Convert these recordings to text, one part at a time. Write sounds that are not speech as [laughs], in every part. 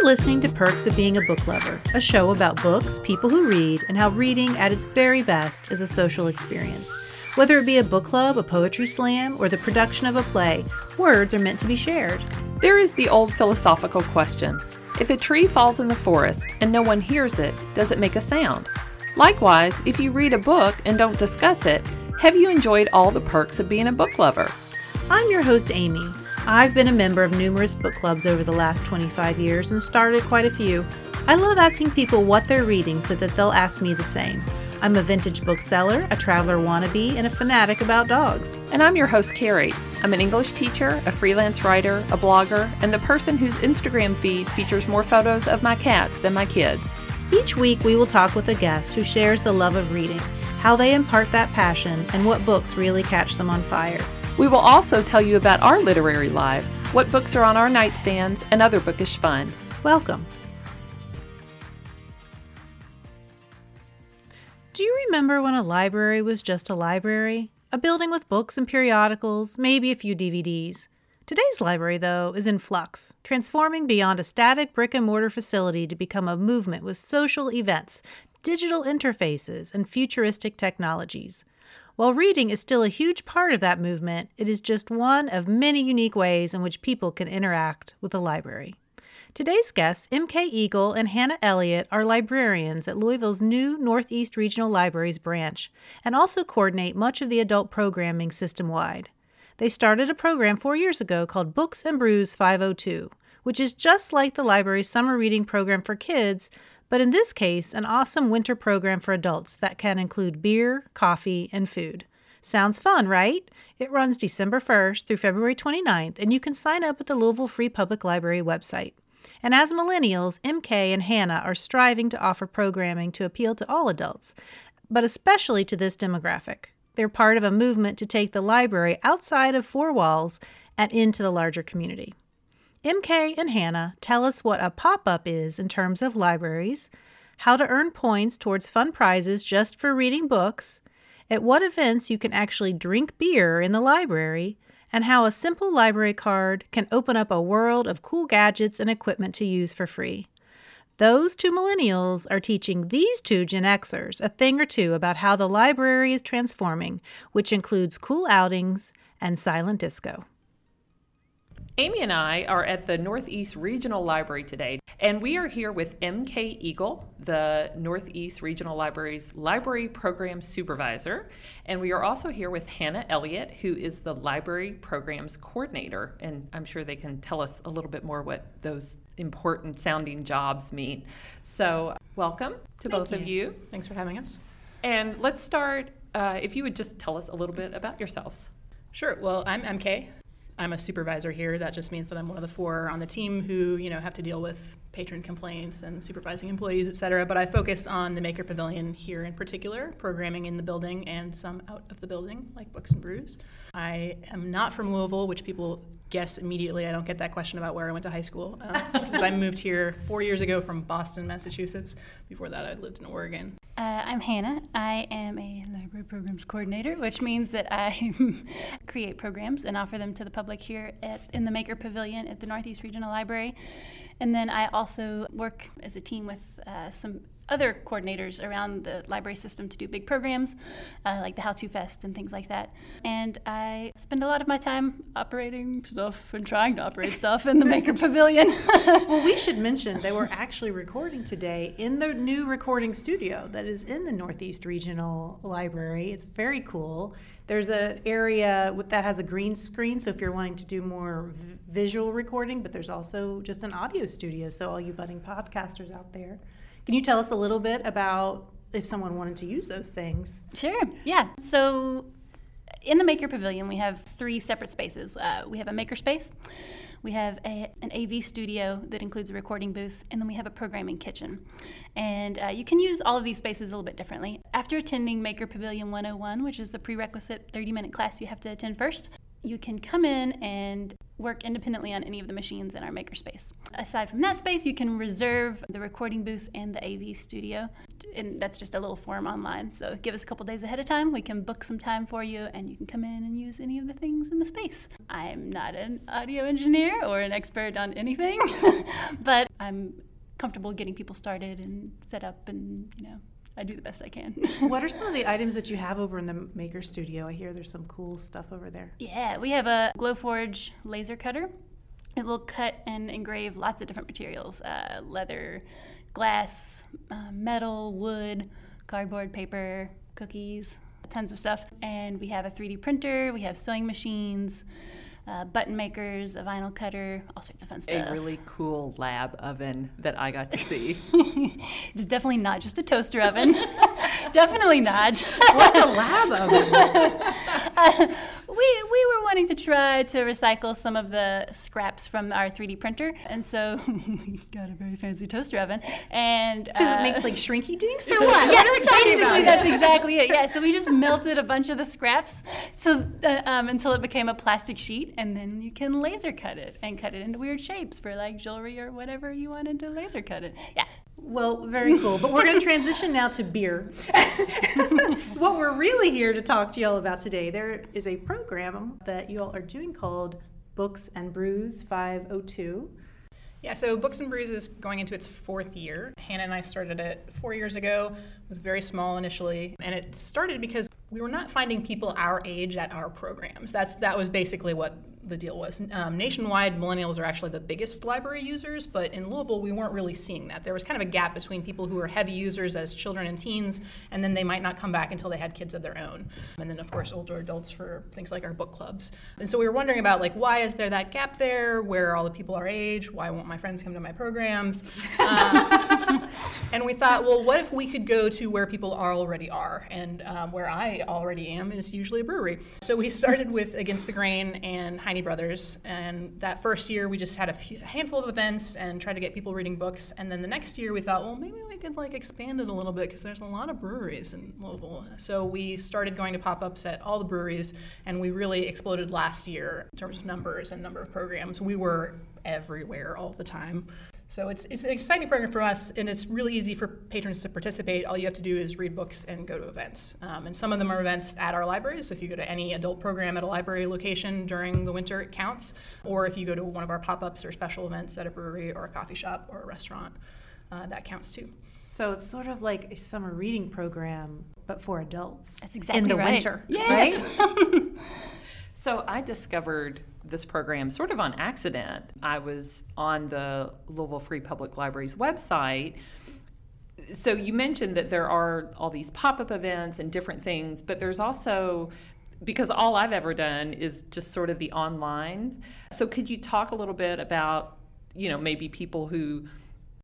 You're listening to Perks of Being a Book Lover, a show about books, people who read, and how reading at its very best is a social experience. Whether it be a book club, a poetry slam, or the production of a play, words are meant to be shared. There is the old philosophical question if a tree falls in the forest and no one hears it, does it make a sound? Likewise, if you read a book and don't discuss it, have you enjoyed all the perks of being a book lover? I'm your host, Amy. I've been a member of numerous book clubs over the last 25 years and started quite a few. I love asking people what they're reading so that they'll ask me the same. I'm a vintage bookseller, a traveler wannabe, and a fanatic about dogs. And I'm your host, Carrie. I'm an English teacher, a freelance writer, a blogger, and the person whose Instagram feed features more photos of my cats than my kids. Each week, we will talk with a guest who shares the love of reading, how they impart that passion, and what books really catch them on fire. We will also tell you about our literary lives, what books are on our nightstands, and other bookish fun. Welcome. Do you remember when a library was just a library? A building with books and periodicals, maybe a few DVDs. Today's library, though, is in flux, transforming beyond a static brick and mortar facility to become a movement with social events, digital interfaces, and futuristic technologies. While reading is still a huge part of that movement, it is just one of many unique ways in which people can interact with a library. Today's guests, MK Eagle and Hannah Elliott, are librarians at Louisville's new Northeast Regional Libraries branch and also coordinate much of the adult programming system wide. They started a program four years ago called Books and Brews 502, which is just like the library's summer reading program for kids, but in this case, an awesome winter program for adults that can include beer, coffee, and food. Sounds fun, right? It runs December 1st through February 29th, and you can sign up at the Louisville Free Public Library website. And as millennials, MK and Hannah are striving to offer programming to appeal to all adults, but especially to this demographic. They're part of a movement to take the library outside of four walls and into the larger community. MK and Hannah tell us what a pop up is in terms of libraries, how to earn points towards fun prizes just for reading books, at what events you can actually drink beer in the library, and how a simple library card can open up a world of cool gadgets and equipment to use for free. Those two millennials are teaching these two Gen Xers a thing or two about how the library is transforming, which includes cool outings and silent disco. Amy and I are at the Northeast Regional Library today, and we are here with MK Eagle, the Northeast Regional Library's Library Program Supervisor. And we are also here with Hannah Elliott, who is the Library Programs Coordinator. And I'm sure they can tell us a little bit more what those important sounding jobs mean. So, welcome to Thank both you. of you. Thanks for having us. And let's start, uh, if you would just tell us a little bit about yourselves. Sure. Well, I'm MK. I'm a supervisor here. That just means that I'm one of the four on the team who, you know, have to deal with patron complaints and supervising employees, et cetera. But I focus on the Maker Pavilion here in particular, programming in the building and some out of the building, like Books and Brews. I am not from Louisville, which people guess immediately. I don't get that question about where I went to high school because I moved here four years ago from Boston, Massachusetts. Before that, I'd lived in Oregon. Uh, I'm Hannah. I am a library programs coordinator, which means that I [laughs] create programs and offer them to the public here at, in the Maker Pavilion at the Northeast Regional Library. And then I also work as a team with uh, some other coordinators around the library system to do big programs uh, like the How To Fest and things like that. And I spend a lot of my time operating stuff and trying to operate stuff in the Maker [laughs] Pavilion. Well, we should mention they were [laughs] actually recording today in the new recording studio that is in the Northeast Regional Library. It's very cool. There's an area with, that has a green screen, so if you're wanting to do more v- visual recording, but there's also just an audio studio. So, all you budding podcasters out there, can you tell us a little bit about if someone wanted to use those things? Sure. Yeah. So in the Maker Pavilion, we have three separate spaces. Uh, we have a maker space, we have a, an AV studio that includes a recording booth, and then we have a programming kitchen. And uh, you can use all of these spaces a little bit differently. After attending Maker Pavilion 101, which is the prerequisite 30 minute class you have to attend first, you can come in and work independently on any of the machines in our makerspace. Aside from that space, you can reserve the recording booth and the AV studio, and that's just a little form online. So give us a couple days ahead of time. We can book some time for you, and you can come in and use any of the things in the space. I'm not an audio engineer or an expert on anything, [laughs] but I'm comfortable getting people started and set up and you know I do the best I can. what are some of the [laughs] items that you have over in the Maker Studio? I hear there's some cool stuff over there. Yeah, we have a Glowforge laser cutter. It will cut and engrave lots of different materials uh, leather, glass, uh, metal, wood, cardboard, paper, cookies, tons of stuff. And we have a 3D printer, we have sewing machines uh, button makers, a vinyl cutter, all sorts of fun stuff. A really cool lab oven that I got to [laughs] see. it's definitely not just a toaster oven. [laughs] definitely not. What's a lab oven? [laughs] uh, [laughs] we, we were wanting to try to recycle some of the scraps from our 3D printer, and so [laughs] we got a very fancy toaster oven. And so uh, it makes like shrinky dinks or what? [laughs] yeah, what basically that's exactly it. Yeah, so we just melted a bunch of the scraps so uh, um, until it became a plastic sheet, and then you can laser cut it and cut it into weird shapes for like jewelry or whatever you wanted to laser cut it. Yeah. Well, very cool. But we're going [laughs] to transition now to beer. [laughs] what we're really here to talk to y'all about today, there is a program that you all are doing called Books and Brews 502. Yeah, so Books and Brews is going into its fourth year. Hannah and I started it four years ago. It was very small initially, and it started because we were not finding people our age at our programs. That's that was basically what the deal was. Um, nationwide, millennials are actually the biggest library users, but in Louisville, we weren't really seeing that. There was kind of a gap between people who were heavy users as children and teens, and then they might not come back until they had kids of their own. And then, of course, older adults for things like our book clubs. And so we were wondering about like why is there that gap there? Where are all the people our age? Why won't my friends come to my programs? Um, [laughs] and we thought, well, what if we could go to where people are already are, and um, where I already am is usually a brewery. So we started with Against the Grain and Heine Brothers. And that first year, we just had a, few, handful of events and tried to get people reading books. And then the next year, we thought, well, maybe we could like expand it a little bit because there's a lot of breweries in Louisville. So we started going to pop ups at all the breweries, and we really exploded last year in terms of numbers and number of programs. We were everywhere all the time. So it's, it's an exciting program for us, and it's really easy for patrons to participate. All you have to do is read books and go to events. Um, and some of them are events at our libraries. So if you go to any adult program at a library location during the winter, it counts. Or if you go to one of our pop ups or special events at a brewery or a coffee shop or a restaurant, uh, that counts too. So it's sort of like a summer reading program, but for adults. That's exactly in the right. winter, yes. right? [laughs] [laughs] so I discovered this program sort of on accident. I was on the Louisville Free Public Library's website. So you mentioned that there are all these pop-up events and different things, but there's also because all I've ever done is just sort of the online. So could you talk a little bit about, you know, maybe people who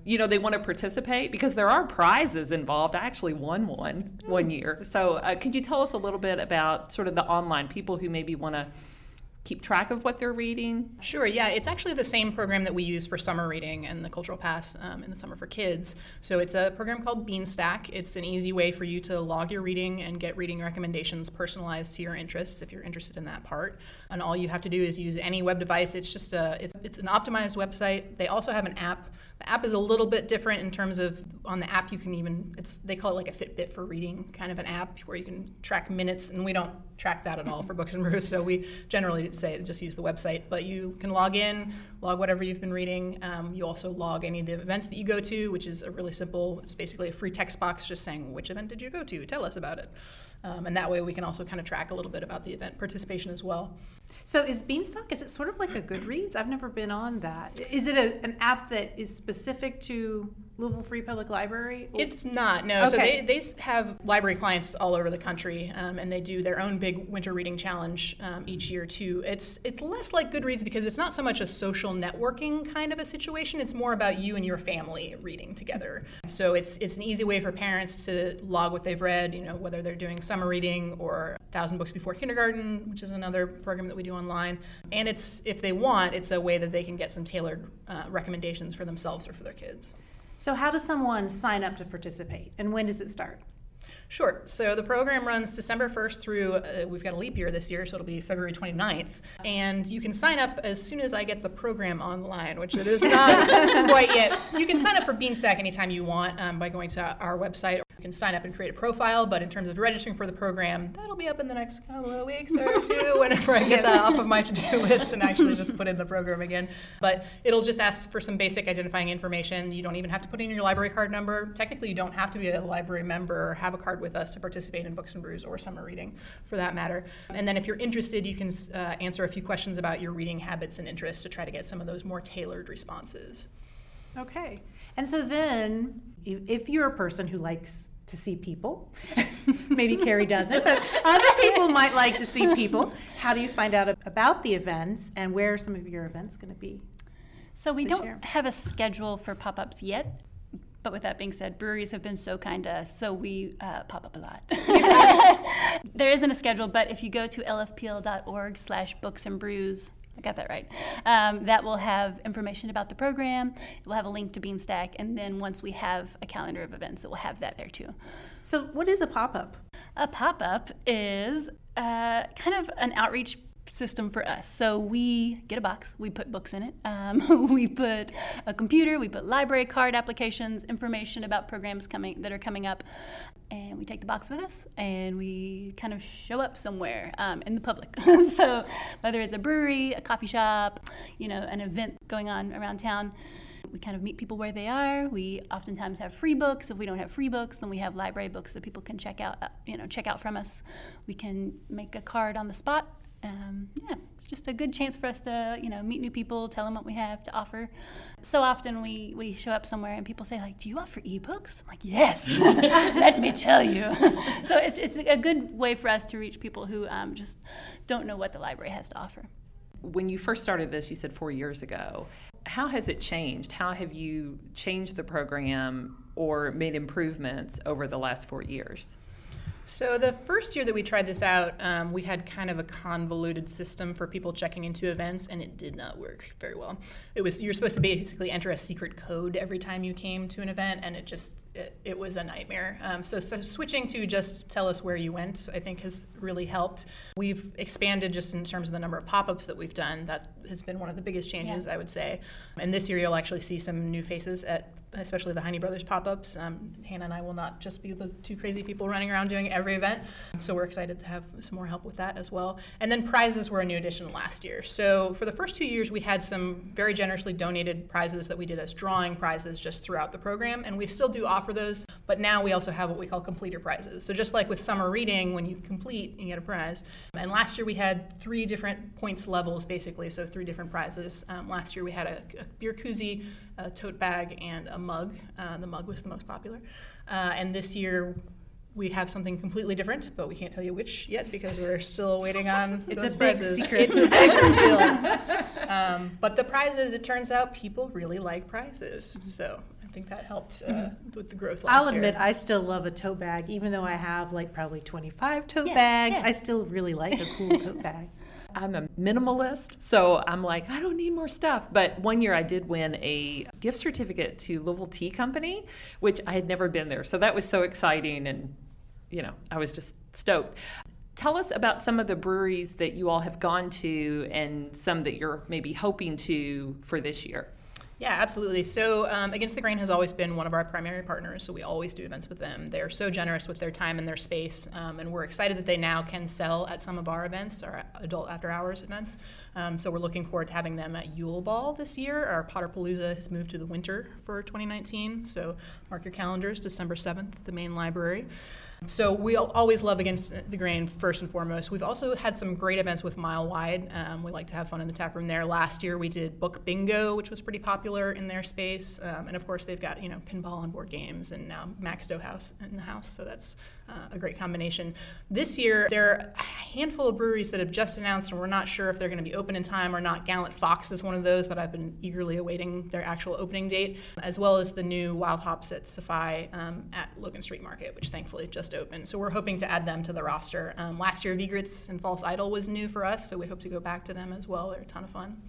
you know they want to participate because there are prizes involved. I actually won one one year. So uh, could you tell us a little bit about sort of the online people who maybe want to keep track of what they're reading? Sure, yeah. It's actually the same program that we use for summer reading and the Cultural Pass um, in the summer for kids. So it's a program called Beanstack. It's an easy way for you to log your reading and get reading recommendations personalized to your interests if you're interested in that part. And all you have to do is use any web device. It's just a it's, it's an optimized website. They also have an app the app is a little bit different in terms of on the app you can even it's they call it like a Fitbit for reading kind of an app where you can track minutes and we don't track that at all for books and brews so we generally say just use the website. But you can log in log whatever you've been reading. Um, you also log any of the events that you go to which is a really simple it's basically a free text box just saying which event did you go to? Tell us about it um, and that way we can also kind of track a little bit about the event participation as well. So is Beanstack, is it sort of like a Goodreads? I've never been on that. Is it a, an app that is specific to Louisville Free Public Library? It's not, no. Okay. So they, they have library clients all over the country, um, and they do their own big winter reading challenge um, each year too. It's it's less like Goodreads because it's not so much a social networking kind of a situation. It's more about you and your family reading together. So it's it's an easy way for parents to log what they've read. You know, whether they're doing summer reading or Thousand Books Before Kindergarten, which is another program that we do online. And it's if they want, it's a way that they can get some tailored uh, recommendations for themselves or for their kids. So, how does someone sign up to participate, and when does it start? Sure. So the program runs December 1st through, uh, we've got a leap year this year, so it'll be February 29th. And you can sign up as soon as I get the program online, which it is not [laughs] quite yet. You can sign up for Beanstack anytime you want um, by going to our website. You can sign up and create a profile, but in terms of registering for the program, that'll be up in the next couple of weeks or [laughs] two whenever I get that off of my to do [laughs] list and actually just put in the program again. But it'll just ask for some basic identifying information. You don't even have to put in your library card number. Technically, you don't have to be a library member or have a card with us to participate in Books and Brews or summer reading for that matter. And then if you're interested, you can uh, answer a few questions about your reading habits and interests to try to get some of those more tailored responses. Okay. And so then, if you're a person who likes to see people, [laughs] maybe Carrie doesn't, but other people might like to see people, how do you find out about the events and where are some of your events going to be? So, we don't year? have a schedule for pop ups yet. But with that being said, breweries have been so kind to us, so we uh, pop up a lot. [laughs] there isn't a schedule, but if you go to lfpl.org slash books and brews, I got that right. Um, that will have information about the program. It will have a link to Beanstack, and then once we have a calendar of events, it will have that there too. So, what is a pop up? A pop up is uh, kind of an outreach system for us. So we get a box, we put books in it, um, [laughs] we put a computer, we put library card applications, information about programs coming that are coming up, and we take the box with us and we kind of show up somewhere um, in the public. [laughs] so whether it's a brewery, a coffee shop, you know, an event going on around town. We kind of meet people where they are. We oftentimes have free books. If we don't have free books, then we have library books that people can check out. Uh, you know, check out from us. We can make a card on the spot um, yeah, just a good chance for us to, you know, meet new people, tell them what we have to offer. So often we, we show up somewhere and people say, like, do you offer ebooks? I'm like, yes, [laughs] let me tell you. [laughs] so it's, it's a good way for us to reach people who um, just don't know what the library has to offer. When you first started this, you said four years ago. How has it changed? How have you changed the program or made improvements over the last four years? So the first year that we tried this out, um, we had kind of a convoluted system for people checking into events, and it did not work very well. It was you're supposed to basically enter a secret code every time you came to an event, and it just it, it was a nightmare. Um, so, so switching to just tell us where you went, I think has really helped. We've expanded just in terms of the number of pop-ups that we've done. That has been one of the biggest changes, yeah. I would say. And this year, you'll actually see some new faces at especially the Heine Brothers pop-ups. Um, Hannah and I will not just be the two crazy people running around doing every event, so we're excited to have some more help with that as well. And then prizes were a new addition last year. So for the first two years, we had some very generously donated prizes that we did as drawing prizes just throughout the program, and we still do offer those. But now we also have what we call completer prizes. So just like with summer reading, when you complete, you get a prize. And last year we had three different points levels, basically, so three different prizes. Um, last year we had a, a beer koozie, a tote bag, and a mug. Uh, the mug was the most popular. Uh, and this year we have something completely different, but we can't tell you which yet because we're still waiting on [laughs] it's those a prizes. Big secret. [laughs] It's a big reveal. Um, but the prizes, it turns out, people really like prizes. So I think that helped uh, mm-hmm. with the growth last I'll admit, year. I still love a tote bag, even though I have like probably 25 tote yeah, bags. Yeah. I still really like a cool tote bag. [laughs] I'm a minimalist, so I'm like, I don't need more stuff. But one year I did win a gift certificate to Louisville Tea Company, which I had never been there. So that was so exciting, and you know, I was just stoked. Tell us about some of the breweries that you all have gone to and some that you're maybe hoping to for this year. Yeah, absolutely. So, um, Against the Grain has always been one of our primary partners, so we always do events with them. They're so generous with their time and their space, um, and we're excited that they now can sell at some of our events, our adult after hours events. Um, so, we're looking forward to having them at Yule Ball this year. Our Potterpalooza has moved to the winter for 2019, so mark your calendars, December 7th, at the main library. So we always love Against the Grain first and foremost. We've also had some great events with Mile Wide. Um, we like to have fun in the tap room there. Last year we did Book Bingo, which was pretty popular in their space, um, and of course they've got you know pinball and board games, and now Max House in the house. So that's uh, a great combination. This year, there are a handful of breweries that have just announced, and we're not sure if they're going to be open in time or not. Gallant Fox is one of those that I've been eagerly awaiting their actual opening date, as well as the new Wild Hops at Safai um, at Logan Street Market, which thankfully just opened. So we're hoping to add them to the roster. Um, last year, Vigrits and False Idol was new for us, so we hope to go back to them as well. They're a ton of fun.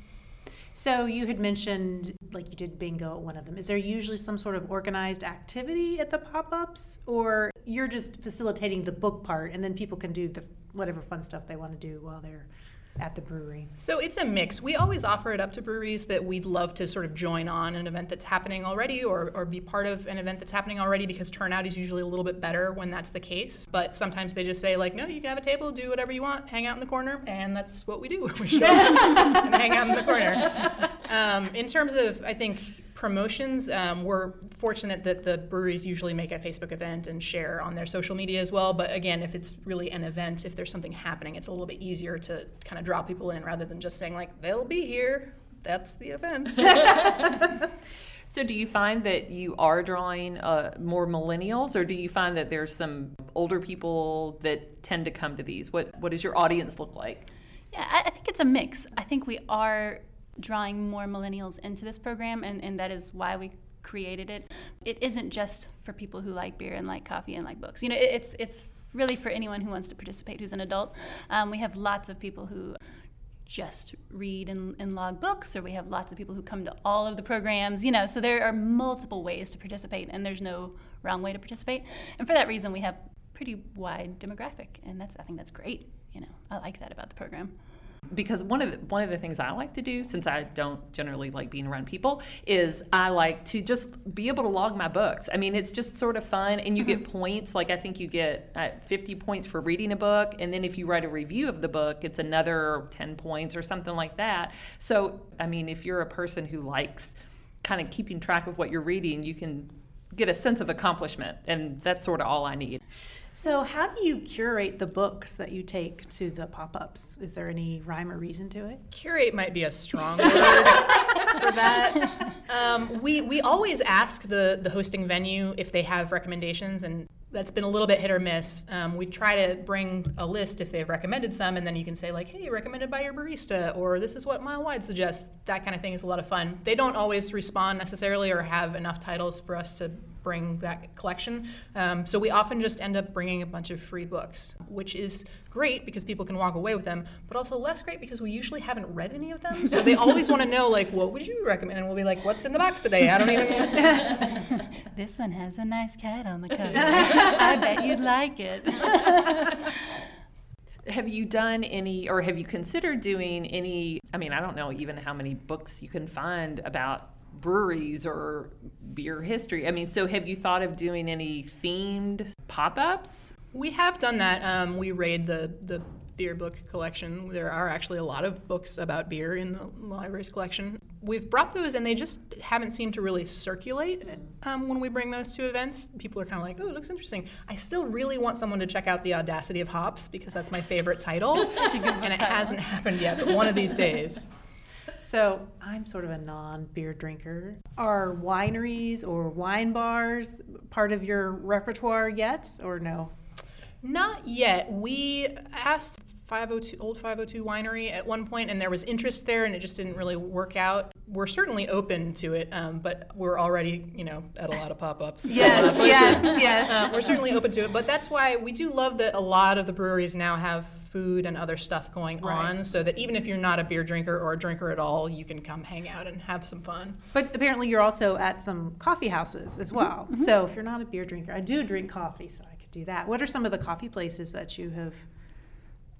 So you had mentioned like you did bingo at one of them. Is there usually some sort of organized activity at the pop-ups or you're just facilitating the book part and then people can do the whatever fun stuff they want to do while they're at the brewery? So it's a mix. We always offer it up to breweries that we'd love to sort of join on an event that's happening already or, or be part of an event that's happening already because turnout is usually a little bit better when that's the case. But sometimes they just say, like, no, you can have a table, do whatever you want, hang out in the corner. And that's what we do. We show up [laughs] and hang out in the corner. [laughs] Um, in terms of, I think, promotions, um, we're fortunate that the breweries usually make a Facebook event and share on their social media as well. But again, if it's really an event, if there's something happening, it's a little bit easier to kind of draw people in rather than just saying, like, they'll be here. That's the event. [laughs] So, do you find that you are drawing uh, more millennials, or do you find that there's some older people that tend to come to these? What What does your audience look like? Yeah, I, I think it's a mix. I think we are drawing more millennials into this program, and, and that is why we created it. It isn't just for people who like beer and like coffee and like books. You know, it, it's it's really for anyone who wants to participate who's an adult. Um, we have lots of people who just read and, and, log books, or we have lots of people who come to all of the programs, you know, so there are multiple ways to participate, and there's no wrong way to participate. And for that reason, we have pretty wide demographic, and that's I think that's great. You know, I like that about the program because one of the, one of the things I like to do, since I don't generally like being around people, is I like to just be able to log my books. I mean, it's just sort of fun, and you mm-hmm. get points. Like I think you get uh, 50 points for reading a book, and then if you write a review of the book, it's another 10 points or something like that. So, I mean, if you're a person who likes kind of keeping track of what you're reading, you can get a sense of accomplishment, and that's sort of all I need. So, how do you curate the books that you take to the pop ups? Is there any rhyme or reason to it? Curate might be a strong [laughs] word for that. Um, we, we always ask the, the hosting venue if they have recommendations, and that's been a little bit hit or miss. Um, we try to bring a list if they've recommended some, and then you can say, like, hey, recommended by your barista, or this is what Mile Wide suggests. That kind of thing is a lot of fun. They don't always respond necessarily or have enough titles for us to bring that collection. Um, so we often just end up bringing a bunch of free books, which is great because people can walk away with them, but also less great because we usually haven't read any of them. So they [laughs] always want to know, like, what would you recommend? And we'll be like, what's in the box today? I don't even. Know. [laughs] this one has a nice cat on the cover. I bet you'd like it. [laughs] have you done any or have you considered doing any i mean i don't know even how many books you can find about breweries or beer history. I mean, so have you thought of doing any themed pop ups? We have done that. Um, we raid the, the beer book collection. There are actually a lot of books about beer in the library's collection. We've brought those, and they just haven't seemed to really circulate um, when we bring those to events. People are kind of like, "Oh, it looks interesting." I still really want someone to check out the Audacity of Hops because that's my favorite title, [laughs] and it hasn't happened yet. But one of these days. So I'm sort of a non beer drinker. Are wineries or wine bars part of your repertoire yet, or no? Not yet. We asked 502 old 502 winery at one point and there was interest there and it just didn't really work out we're certainly open to it um, but we're already you know at a lot of pop-ups [laughs] yes [laughs] yes yes uh, we're certainly open to it but that's why we do love that a lot of the breweries now have food and other stuff going right. on so that even if you're not a beer drinker or a drinker at all you can come hang out and have some fun but apparently you're also at some coffee houses as well mm-hmm. so if you're not a beer drinker i do drink coffee so i could do that what are some of the coffee places that you have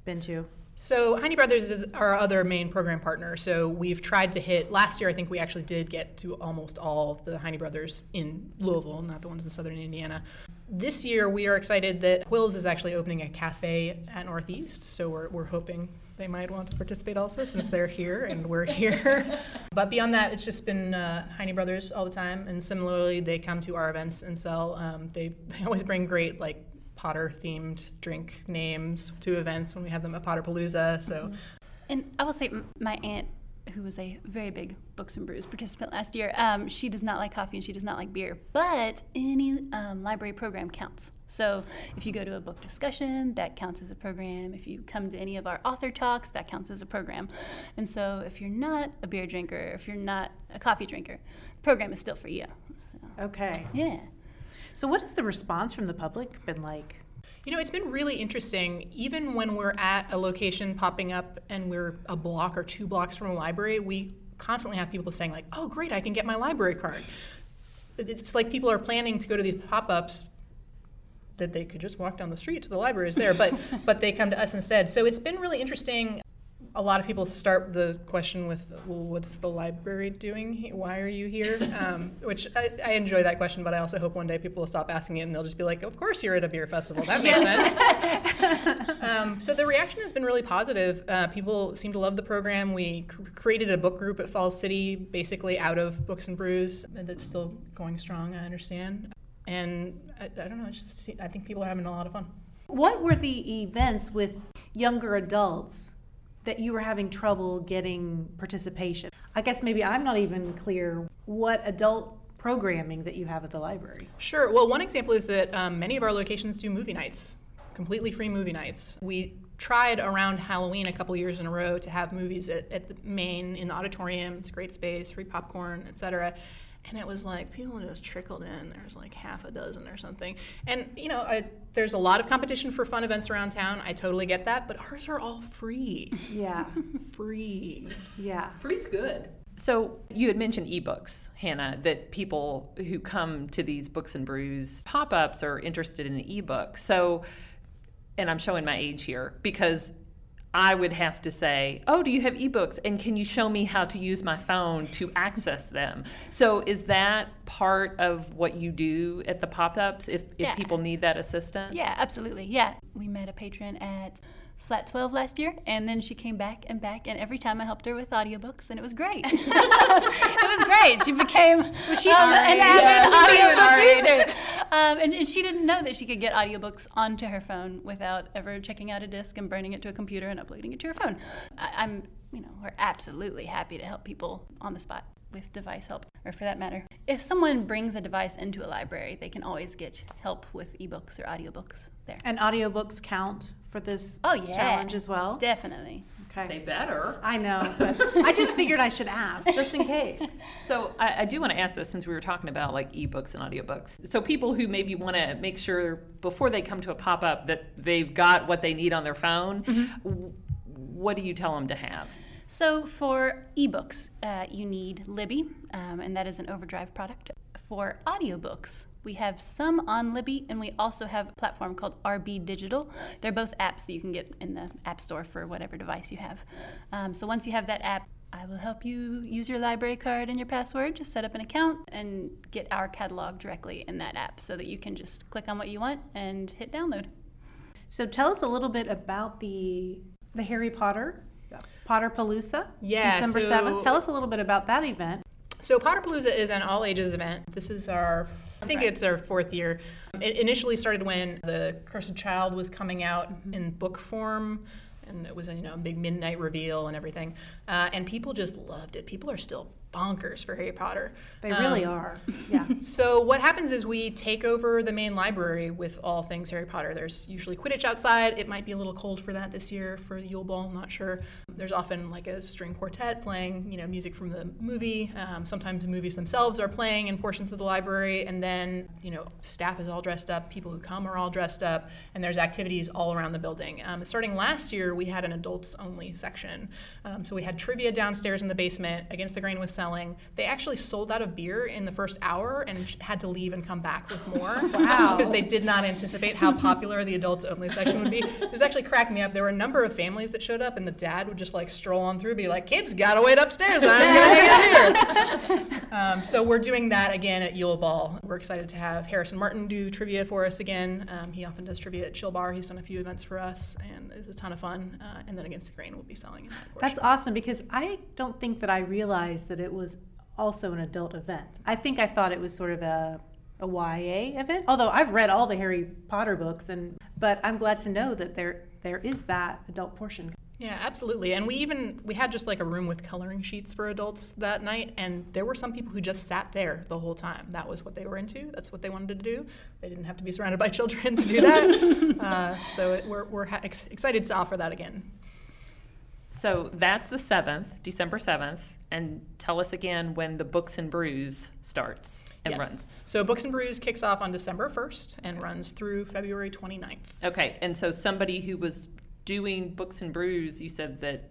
been to? So Heine Brothers is our other main program partner. So we've tried to hit. Last year, I think we actually did get to almost all the Heine Brothers in Louisville, not the ones in Southern Indiana. This year, we are excited that Quills is actually opening a cafe at Northeast. So we're, we're hoping they might want to participate also, since they're here and we're here. [laughs] but beyond that, it's just been uh, Heine Brothers all the time. And similarly, they come to our events and sell. Um, they they always bring great like Potter themed drink names to events when we have them at Potterpalooza. So, mm-hmm. and I will say, my aunt, who was a very big Books and Brews participant last year, um, she does not like coffee and she does not like beer, but any um, library program counts. So if you go to a book discussion, that counts as a program. If you come to any of our author talks, that counts as a program. And so if you're not a beer drinker, if you're not a coffee drinker, the program is still for you. So, okay. Yeah. So, what has the response from the public been like? You know, it's been really interesting. Even when we're at a location popping up and we're a block or two blocks from a library, we constantly have people saying like, "Oh, great, I can get my library card." It's like people are planning to go to these pop-ups that they could just walk down the street to the library is there, but [laughs] but they come to us instead. So it's been really interesting. A lot of people start the question with, "Well, what's the library doing? Why are you here?" [laughs] Um, which I, I enjoy that question, but I also hope one day people will stop asking it and they'll just be like, "Of course you're at a beer festival. That makes sense." [laughs] um, so the reaction has been really positive. Uh, people seem to love the program. We cr- created a book group at Falls City, basically out of Books and Brews, and that's still going strong. I understand, and I, I don't know. It's just I think people are having a lot of fun. What were the events with younger adults that you were having trouble getting participation? I guess maybe I'm not even clear what adult programming that you have at the library. Sure. Well, one example is that um, many of our locations do movie nights, completely free movie nights. We tried around Halloween a couple years in a row to have movies at, at the main in the auditorium. It's great space, free popcorn, etc. And it was like people just trickled in. There's like half a dozen or something. And you know, I, there's a lot of competition for fun events around town. I totally get that, but ours are all free. Yeah, [laughs] Free. yeah. Free's good. So you had mentioned ebooks, Hannah, that people who come to these books and brews pop-ups are interested in an ebook. So, and I'm showing my age here because I would have to say, "Oh, do you have ebooks? And can you show me how to use my phone to access them?" So, is that part of what you do at the pop-ups if, if Yeah. people need that assistance? Yeah, absolutely. Yeah. We met a patron at Flat 12 last year, and then she came back and back, and every time I helped her with audiobooks, and it was great. [laughs] [laughs] it was great. She became was she um, an avid Yeah, she might have been our audiobook user. Um, and, and she didn't know that she could get audiobooks onto her phone without ever checking out a disc and burning it to a computer and uploading it to her phone. I, I'm, you know, we're absolutely happy to help people on the spot with device help, or for that matter. If someone brings a device into a library, they can always get help with ebooks or audiobooks there. And audiobooks count for this Oh, yeah. challenge as well? Definitely. Okay. They Okay. better. I know, but I just figured I should ask just in case. [laughs] So I, I do want to ask this since we were talking about like ebooks and audiobooks. So people who maybe want to make sure before they come to a pop up that they've got what they need on their phone, w- what do you tell them to have? So for ebooks, uh, you need Libby, um, and that is an Overdrive product. For audiobooks, we have some on Libby, and we also have a platform called RB Digital. They're both apps that you can get in the App Store for whatever device you have. Um, so once you have that app, I will help you use your library card and your password. Just set up an account and get our catalog directly in that app so that you can just click on what you want and hit download. So tell us a little bit about the the Harry Potter Potter Palooza. Yeah, December so- seventh. Tell us a little bit about that event. So Potter Potterpalooza is an all ages event. This is our, I think it's our fourth year. It initially started when the Cursed Child was coming out in book form, and it was a you know big midnight reveal and everything. Uh, and people just loved it. People are still bonkers for Harry Potter. They really Um, are. Yeah. [laughs] So what happens is we take over the main library with all things Harry Potter. There's usually Quidditch outside. It might be a little cold for that this year for the Yule Ball. I'm not sure. There's often like a string quartet playing, you know, music from the movie. Um, sometimes the movies themselves are playing in portions of the library, and then you know, staff is all dressed up. People who come are all dressed up, and there's activities all around the building. Um, starting last year, we had an adults-only section. Um, so we had trivia downstairs in the basement. Against the Grain was selling. They actually sold out of beer in the first hour and had to leave and come back with more. [laughs] Wow. because they did not anticipate how popular the adults only section would be. It was actually cracked me up. There were a number of families that showed up, and the dad would just like stroll on through, be like, "Kids, gotta wait upstairs. I'm gonna hang out here." [laughs] Um, so we're doing that again at Yule Ball. We're excited to have Harrison Martin do trivia for us again. Um, he often does trivia at Chill Bar. He's done a few events for us, and it's a ton of fun. Uh, and then Against the Grain will be selling in that. That's awesome because I don't think that I realized that it was also an adult event. I think I thought it was sort of a a YA event. Although I've read all the Harry Potter books and but I'm glad to know that there there is that adult portion. Yeah, absolutely. And we even we had just like a room with coloring sheets for adults that night, and there were some people who just sat there the whole time. That was what they were into. That's what they wanted to do. They didn't have to be surrounded by [laughs] children to do that. [laughs] uh, so it, we're we're ha- ex- excited to offer that again. So that's the 7th, December 7th. And tell us again when the Books and Brews starts and Yes. runs. So Books and Brews kicks off on December 1st and runs through February 29th. Okay, and so somebody who was doing Books and Brews, you said that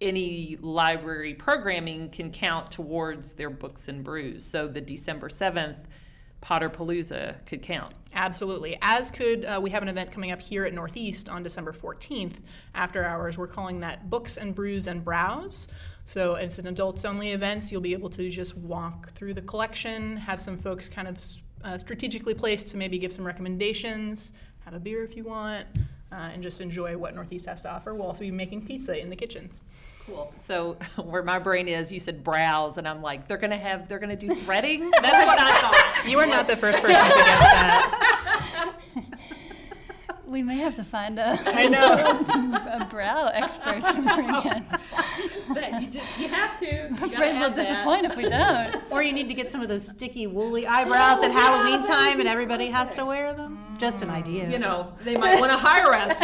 any library programming can count towards their books and brews. So the December 7th Potter Palooza could count. Absolutely. As could, uh, we have an event coming up here at Northeast on December 14th after hours. We're calling that Books and Brews and Browse. So it's an adults only event. So you'll be able to just walk through the collection, have some folks kind of uh, strategically placed to maybe give some recommendations, have a beer if you want, uh, and just enjoy what Northeast has to offer. We'll also be making pizza in the kitchen. Cool. So [laughs] where my brain is, you said browse, and I'm like, they're gonna have, they're gonna do threading. [laughs] That's what I thought. You are not the first person to guess that. [laughs] We may have to find a, I know. [laughs] a brow expert to bring in. [laughs] But you just, you have to. I'm afraid we'll add that. disappoint if we don't. [laughs] Or you need to get some of those sticky woolly eyebrows at oh, Halloween time and everybody has to wear them. Just an idea. You know, they might want to hire us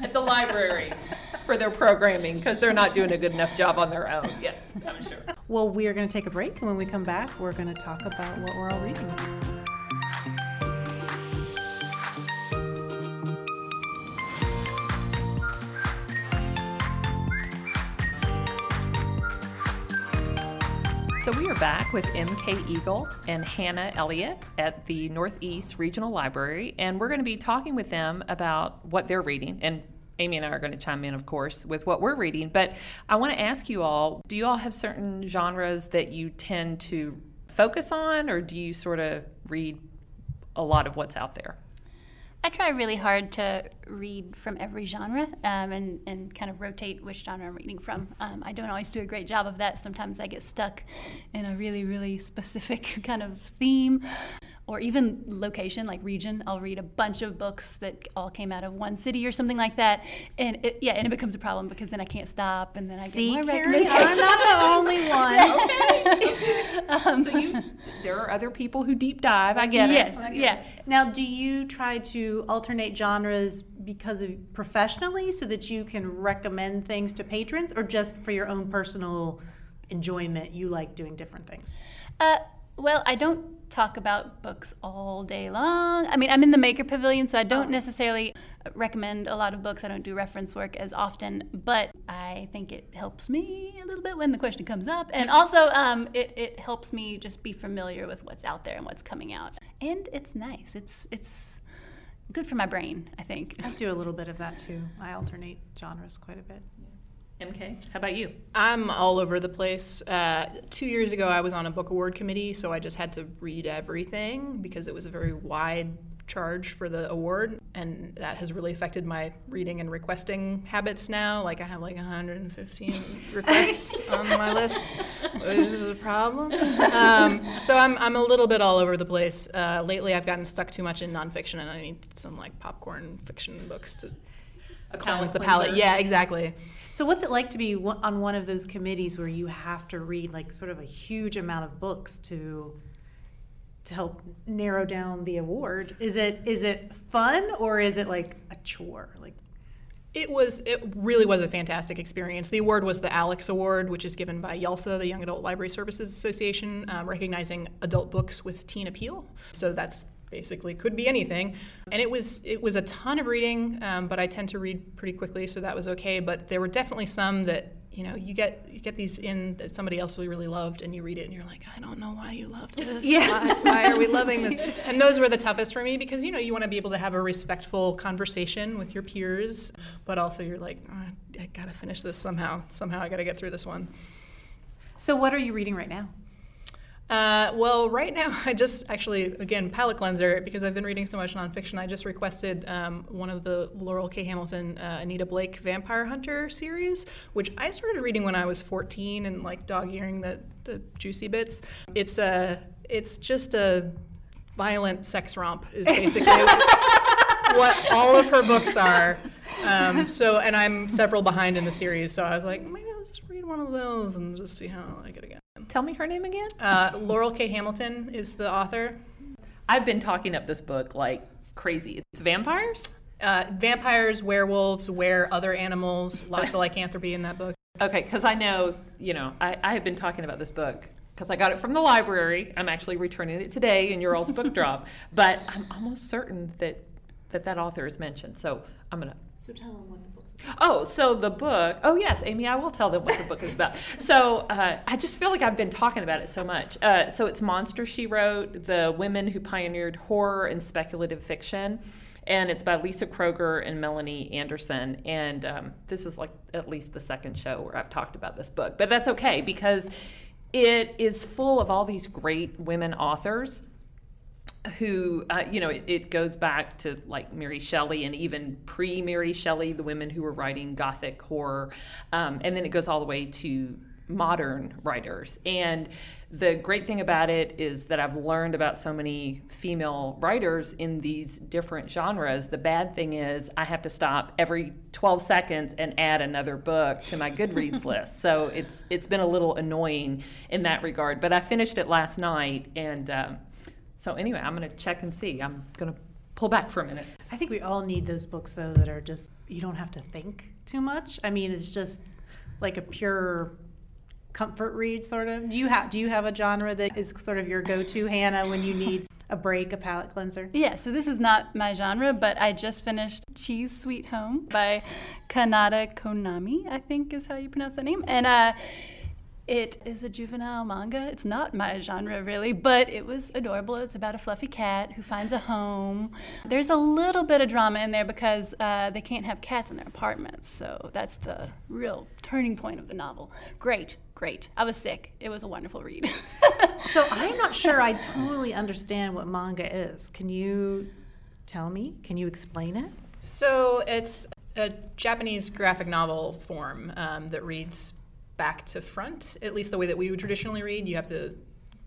at the library for their programming because they're not doing a good enough job on their own. Yes, I'm sure. Well, we are going to take a break. And when we come back, we're going to talk about what we're all reading. So we are back with MK Eagle and Hannah Elliott at the Northeast Regional Library, and we're going to be talking with them about what they're reading. And Amy and I are going to chime in, of course, with what we're reading. But I want to ask you all do you all have certain genres that you tend to focus on, or do you sort of read a lot of what's out there? I try really hard to read from every genre um, and, and kind of rotate which genre I'm reading from. Um, I don't always do a great job of that. Sometimes I get stuck in a really, really specific [laughs] kind of theme or even location, like region. I'll read a bunch of books that all came out of one city or something like that. And it, yeah, and it becomes a problem because then I can't stop and then I See, get more Carrie, recommendations. I'm not the [laughs] only [laughs] one. so you, there are other people who deep dive. I get yes, it. yeah. Now, do you try to alternate genres because of professionally so that you can recommend things to patrons or just for your own personal enjoyment you like doing different things? Uh, well, I don't talk about books all day long. I mean, I'm in the Maker Pavilion, so I don't necessarily recommend a lot of books. I don't do reference work as often, but I think it helps me a little bit when the question comes up. And also, um, it, it helps me just be familiar with what's out there and what's coming out. And it's nice. It's, it's good for my brain, I think. I do a little bit of that too. I alternate genres quite a bit. MK, how about you? I'm all over the place. Uh, two years ago, I was on a book award committee, so I just had to read everything because it was a very wide charge for the award, and that has really affected my reading and requesting habits now. Like I have like 115 [laughs] requests on my list, [laughs] which is a problem. Um, so I'm I'm a little bit all over the place. Uh, lately, I've gotten stuck too much in nonfiction, and I need some like popcorn fiction books to A cleanse the palate. Yeah, exactly. So, what's it like to be on one of those committees where you have to read like sort of a huge amount of books to to help narrow down the award? Is it is it fun or is it like a chore? Like, It was. It really was a fantastic experience. The award was the Alex Award, which is given by YALSA, the Young Adult Library Services Association, um, recognizing adult books with teen appeal. So that's basically could be anything. And it was it was a ton of reading, um, but I tend to read pretty quickly, so that was okay. But there were definitely some that you know you get you get these in that somebody else really really loved, and you read it and you're like, I don't know why you loved this. Yeah. Why, why are we loving this? [laughs] And those were the toughest for me because you know you want to be able to have a respectful conversation with your peers, but also you're like, "Oh, I gotta finish this somehow. Somehow I gotta get through this one. so what are you reading right now? Uh, well, right now, [laughs] I just actually, again, palate cleanser, because I've been reading so much nonfiction, I just requested um, one of the Laurell K. Hamilton, uh, Anita Blake Vampire Hunter series, which I started reading when I was 14 and like dog earing the, the juicy bits. It's, a, it's just a violent sex romp, is basically [laughs] what all of her books are. Um, so, and I'm several behind in the series, so I was like, maybe I'll just read one of those and just see how I like it again. Tell me her name again. Uh, Laurell K. Hamilton is the author. I've been talking up this book like crazy. It's vampires? Uh, vampires, werewolves, were other animals, lots of lycanthropy in that book. Okay, because I know, you know, I, I have been talking about this book because I got it from the library. I'm actually returning it today in your all's book drop, [laughs] but I'm almost certain that that, that author is mentioned. So I'm going to So tell them what the book's Oh, so the book. Oh, yes, Amy, I will tell them what the book is about. So uh, I just feel like I've been talking about it so much. Uh, so it's Monster She Wrote, the women who pioneered horror and speculative fiction. And it's by Lisa Kroger and Melanie Anderson. And um, this is like at least the second show where I've talked about this book. But that's okay because it is full of all these great women authors who, uh, you know, it, it, goes back to like Mary Shelley and even pre Mary Shelley, the women who were writing Gothic horror. Um, and then it goes all the way to modern writers. And the great thing about it is that I've learned about so many female writers in these different genres. The bad thing is I have to stop every 12 seconds and add another book to my Goodreads [laughs] list. So it's it's been a little annoying in that regard. But I finished it last night and. Um, so anyway, I'm going to check and see. I'm going to pull back for a minute. I think we all need those books though that are just you don't have to think too much. I mean, it's just like a pure comfort read sort of. Do you have do you have a genre that is sort of your go-to Hannah when you need a break, a palate cleanser? Yeah, so this is not my genre, but I just finished Chi's Sweet Home by Kanata Konami, I think is how you pronounce that name. And uh it is a juvenile manga. It's not my genre really, but it was adorable. It's about a fluffy cat who finds a home. There's a little bit of drama in there because uh, they can't have cats in their apartments, so that's the real turning point of the novel. Great, great. I was sick. It was a wonderful read. [laughs] so I'm not sure I totally understand what manga is. Can you tell me? Can you explain it? So it's a Japanese graphic novel form um, that reads back to front, at least the way that we would traditionally read. You have to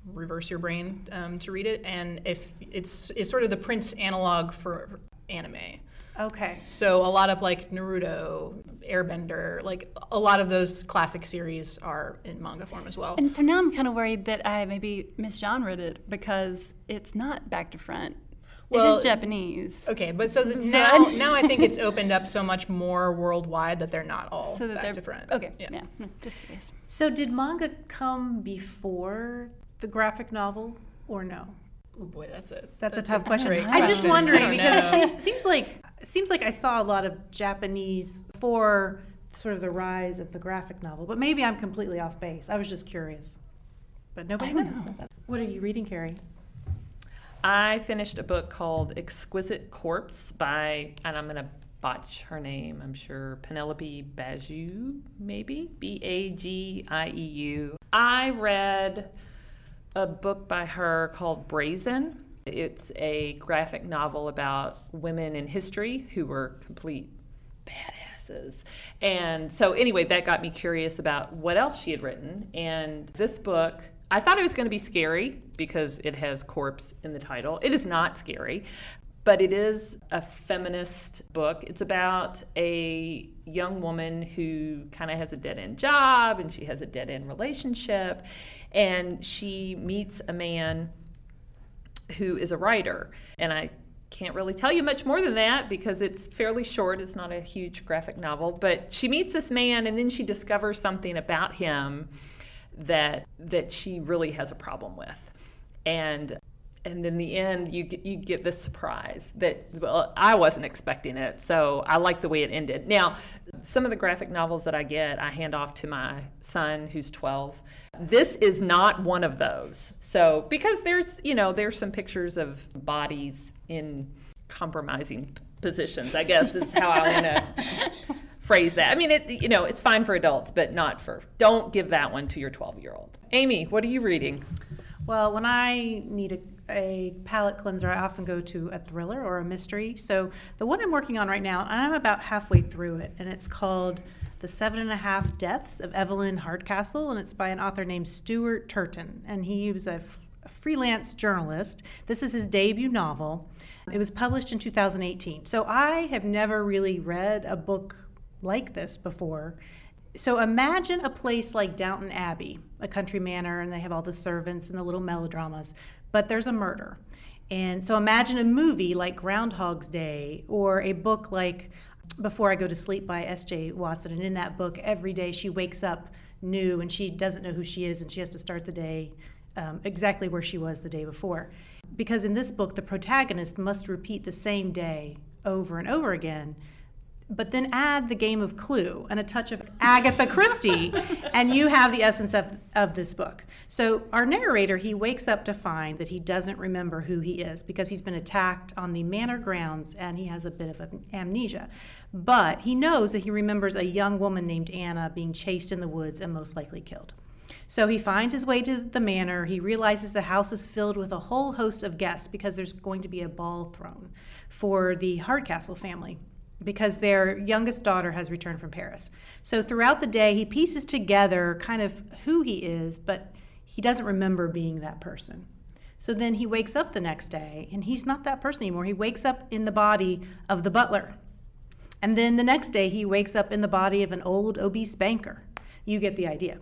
reverse your brain um, to read it, and if it's it's sort of the print analog for anime. Okay. So a lot of like Naruto, Airbender, like a lot of those classic series are in manga form as well. And so now I'm kind of worried that I maybe misgenred it because it's not back to front. Well, it is Japanese. Okay, but so now, [laughs] now I think it's opened up so much more worldwide that they're not all so that they're different. Okay, yeah, yeah. No, just curious. So did manga come before the graphic novel, or no? Oh boy, that's a that's, that's a tough a question. I'm just wondering because it seems, seems like it seems like I saw a lot of Japanese for sort of the rise of the graphic novel, but maybe I'm completely off base. I was just curious, but nobody knows. That. What are you reading, Carrie? I finished a book called Exquisite Corpse by, and I'm going to botch her name, I'm sure, Penelope Bagieu, maybe? B A G I E U. I read a book by her called Brazen. It's a graphic novel about women in history who were complete badasses. And so, anyway, that got me curious about what else she had written. And this book, I thought it was going to be scary because it has corpse in the title. It is not scary, but it is a feminist book. It's about a young woman who kind of has a dead end job and she has a dead end relationship, and she meets a man who is a writer. And I can't really tell you much more than that because it's fairly short. It's not a huge graphic novel. But she meets this man and then she discovers something about him that that she really has a problem with. And and in the end you get, you get this surprise that well I wasn't expecting it so I like the way it ended. Now some of the graphic novels that I get I hand off to my son who's 12 this is not one of those. So because there's you know there's some pictures of bodies in compromising positions I guess is how I want to [laughs] phrase that. I mean, it you know, it's fine for adults, but not for. Don't give that one to your 12 year old. Amy, what are you reading? Well, when I need a, a palate cleanser, I often go to a thriller or a mystery. So the one I'm working on right now, I'm about halfway through it, and it's called The Seven and a Half Deaths of Evelyn Hardcastle, and it's by an author named Stuart Turton. And he was a, f- a freelance journalist. This is his debut novel. It was published in 2018. So I have never really read a book like this before. So imagine a place like Downton Abbey, a country manor, and they have all the servants and the little melodramas, but there's a murder. And so imagine a movie like Groundhog's Day or a book like Before I Go to Sleep by S.J. Watson. And in that book, every day she wakes up new and she doesn't know who she is and she has to start the day um, exactly where she was the day before. Because in this book, the protagonist must repeat the same day over and over again but then add the game of Clue and a touch of Agatha Christie, [laughs] and you have the essence of, of this book. So, our narrator, he wakes up to find that he doesn't remember who he is because he's been attacked on the manor grounds and he has a bit of amnesia. But he knows that he remembers a young woman named Anna being chased in the woods and most likely killed. So he finds his way to the manor. He realizes the house is filled with a whole host of guests because there's going to be a ball thrown for the Hardcastle family because their youngest daughter has returned from Paris. So throughout the day, he pieces together kind of who he is, but he doesn't remember being that person. So then he wakes up the next day and he's not that person anymore. He wakes up in the body of the butler. And then the next day he wakes up in the body of an old obese banker. You get the idea.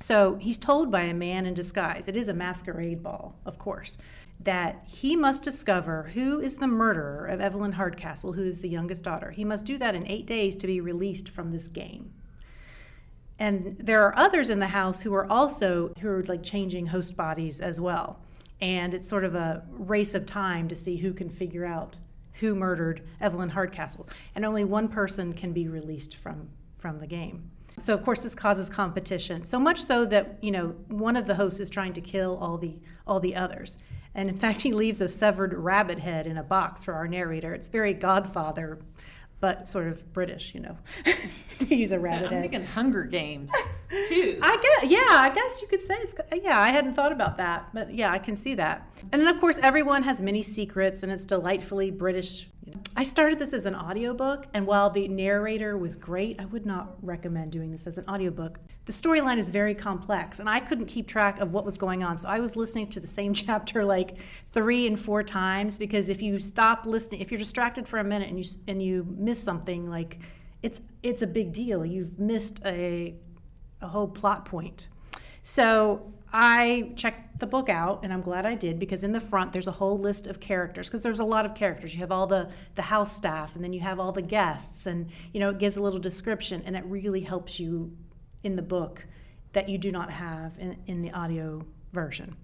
So he's told by a man in disguise, it is a masquerade ball, of course, that he must discover who is the murderer of Evelyn Hardcastle, who is the youngest daughter. He must do that in eight days to be released from this game. And there are others in the house who are also who are like changing host bodies as well. And it's sort of a race of time to see who can figure out who murdered Evelyn Hardcastle. And only one person can be released from from the game. So of course this causes competition. So much so that, you know, one of the hosts is trying to kill all the all the others. And in [laughs] fact, he leaves a severed rabbit head in a box for our narrator. It's very Godfather but sort of British, you know. [laughs] He's a rabbit. I'm thinking Hunger Games [laughs] too. I guess, yeah, I guess you could say it's. Yeah, I hadn't thought about that, but yeah, I can see that. And then of course, everyone has many secrets, and it's delightfully British I started this as an audiobook, and while the narrator was great, I would not recommend doing this as an audiobook. The storyline is very complex, and I couldn't keep track of what was going on. So I was listening to the same [laughs] chapter like three and four times because if you stop listening, if you're distracted for a minute and you and you miss something, like it's it's a big deal. You've missed a a whole plot point. So I checked the book out, and I'm glad I did because in the front there's a whole list of characters because there's a lot of characters. You have all the the house staff, and then you have all the guests, and you know it gives a little description, and it really helps you in the book that you do not have in, in the audio version.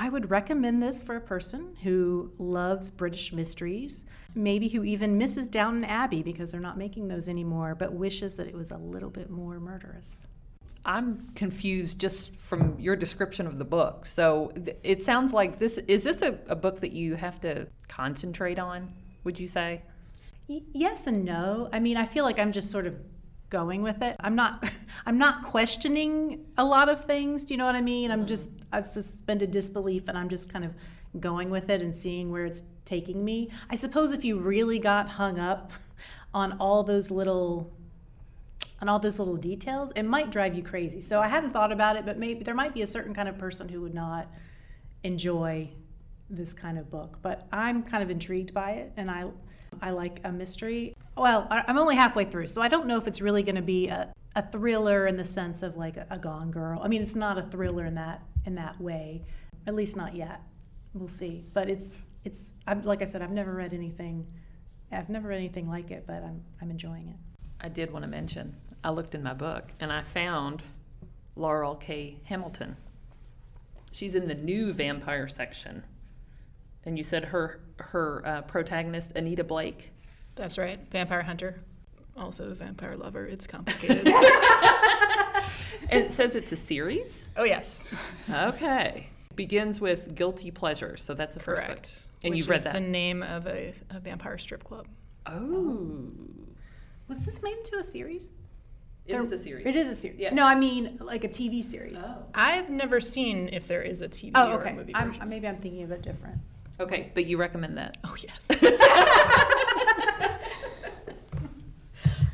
I would recommend this for a person who loves British mysteries, maybe who even misses Downton Abbey because they're not making those anymore, but wishes that it was a little bit more murderous. I'm confused just from your description of the book. So th- it sounds like this is this a, a, book that you have to concentrate on, would you say? Y- yes and no. I mean, I feel like I'm just sort of going with it. I'm not [laughs] I'm not questioning a lot of things, do you know what I mean? I'm mm-hmm. just I've suspended disbelief and I'm just kind of going with it and seeing where it's taking me. I suppose if you really got hung up [laughs] on all those little on all those little details, it might drive you crazy. So I hadn't thought about it, but maybe there might be a certain kind of person who would not enjoy this kind of book. But I'm kind of intrigued by it, and I I like a mystery. Well, I'm only halfway through, so I don't know if it's really going to be a, a thriller in the sense of like a, a Gone Girl. I mean, it's not a thriller in that in that way, at least not yet. We'll see. But it's it's I'm, like I said, I've never read anything. I've never read anything like it, but I'm I'm enjoying it. I did want to mention I looked in my book and I found Laurell K. Hamilton. She's in the new vampire section. And you said her her uh, protagonist Anita Blake. That's right, vampire hunter, also a vampire lover. It's complicated. and [laughs] [laughs] it says it's a series. Oh yes. Okay. Begins with guilty pleasure, so that's the correct. First book. And Which you've read that. the name of a, a vampire strip club. Oh. Was this made into a series? It there, is a series. It is a series. Yeah. No, I mean like a TV series. Oh. I've never seen if there is a TV oh, okay. or a movie I'm, maybe I'm thinking of it different. Okay, but you recommend that? Oh yes. [laughs]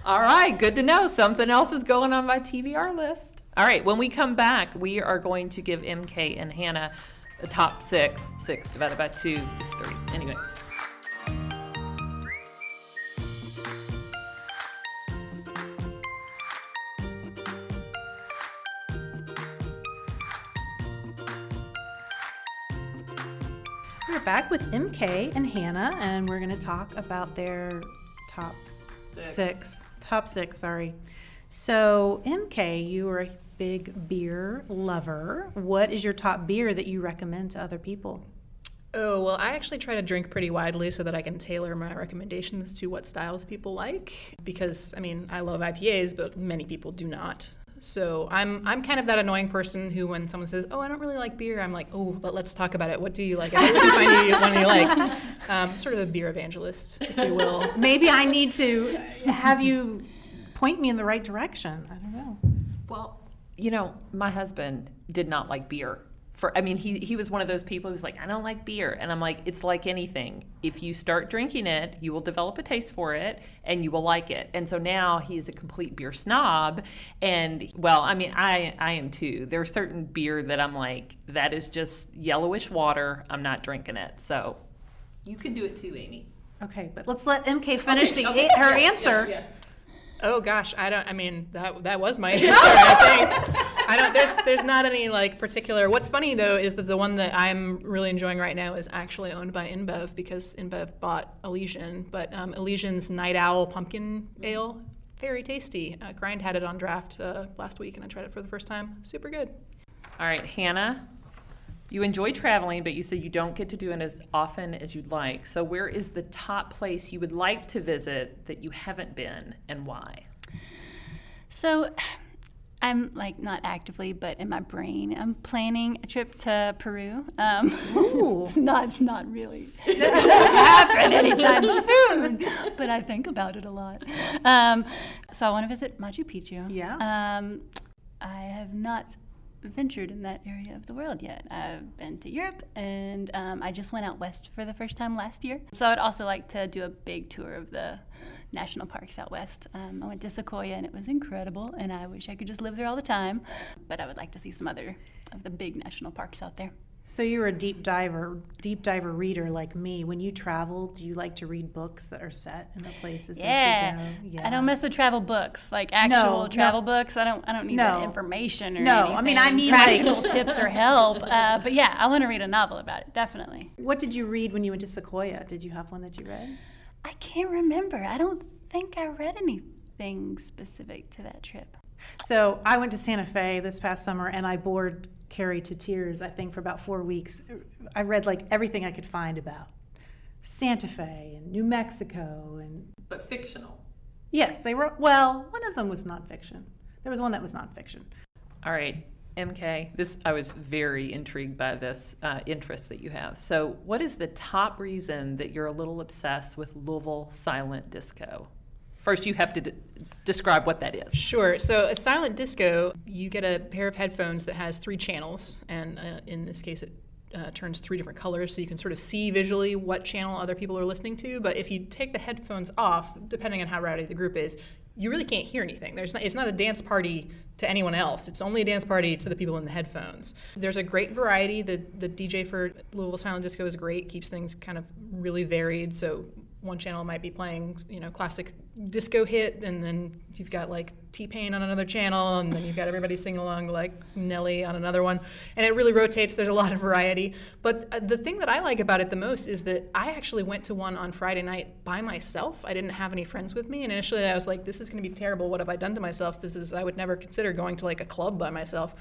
All right, good to know. Something else is going on my TBR list. All right, when we come back, we are going to give MK and Hannah a top six. Six divided by two is three. Anyway. Back with MK and Hannah, and we're going to talk about their top six. six. Top six, sorry. So, MK, you are a big beer lover. What is your top beer that you recommend to other people? Oh, well, I actually try to drink pretty widely so that I can tailor my recommendations to what styles people like. Because, I mean, I love IPAs, but many people do not. So I'm I'm kind of that annoying person who, when someone says, "Oh, I don't really like beer," I'm like, "Oh, but let's talk about it. What do you like? What do you find you, one you like?" [laughs] Um, sort of a beer evangelist, if you will. Maybe I need to have you point me in the right direction. I don't know. Well, you know, my husband did not like beer. For I mean, he he was one of those people who's like, I don't like beer, and I'm like, it's like anything. If you start drinking it, you will develop a taste for it, and you will like it. And so now he is a complete beer snob, and well, I mean, I I am too. There's certain beer that I'm like, that is just yellowish water. I'm not drinking it. So you can do it too, Amy. Okay, but let's let MK finish the Okay, her yeah, yeah, answer. yeah. Oh gosh, I don't. I mean, that that was my [laughs] answer. I think. I don't. There's there's not any like particular. What's funny though is that the one that I'm really enjoying right now is actually owned by InBev because InBev bought Elysian. But um, Elysian's Night Owl Pumpkin Ale, very tasty. Uh, Grind had it on draft uh, last week, and I tried it for the first time. Super good. All right, Hannah, you enjoy traveling, but you said you don't get to do it as often as you'd like. So, where is the top place you would like to visit that you haven't been and why? So I'm like not actively, but in my brain, I'm planning a trip to Peru. Um, [laughs] it's not, it's not really [laughs] [laughs] happen anytime soon, but I think about it a lot. Um, so I want to visit Machu Picchu. Yeah. Um, I have not ventured in that area of the world yet. I've been to Europe, and um, I just went out west for the first time last year. So I would also like to do a big tour of the national parks out west. Um, I went to Sequoia, and it was incredible, and I wish I could just live there all the time. But I would like to see some other of the big national parks out there. So you're a deep diver, deep diver reader like me. When you travel, do you like to read books that are set in the places Yeah. that you go? Yeah, I don't mess with travel books, like actual no. travel books. I don't. I don't need No. that information or No, I mean, I need mean, like- practical [laughs] tips or help. Uh, but yeah, I want to read a novel about it. Definitely. What did you read when you went to Sequoia? Did you have one that you read? I can't remember. I don't think I read anything specific to that trip. So I went to Santa Fe this past summer and I bored Carrie to tears, I think, for about four weeks. I read like everything I could find about Santa Fe and New Mexico. And But fictional. yes, they were, well, one of them was nonfiction. There was one that was nonfiction. All right, MK, this I was very intrigued by this uh, interest that you have. So, what is the top reason that you're a little obsessed with Louisville silent disco? First, you have to d- describe what that is. Sure. So a silent disco, you get a pair of headphones that has three channels, and uh, in this case, it uh, turns three different colors, so you can sort of see visually what channel other people are listening to. But if you take the headphones off, depending on how rowdy the group is, you really can't hear anything. There's not, it's not a dance party to anyone else. It's only a dance party to the people in the headphones. There's a great variety. The the DJ for Louisville Silent Disco is great. Keeps things kind of really varied. So one channel might be playing, you know, classic disco hit, and then you've got like T Pain on another channel, and then you've got everybody sing along like Nelly on another one, and it really rotates. There's a lot of variety. But uh, the thing that I like about it the most is that I actually went to one on Friday night by myself. I didn't have any friends with me, and initially I was like, "This is going to be terrible. What have I done to myself? This is I would never consider going to like a club by myself."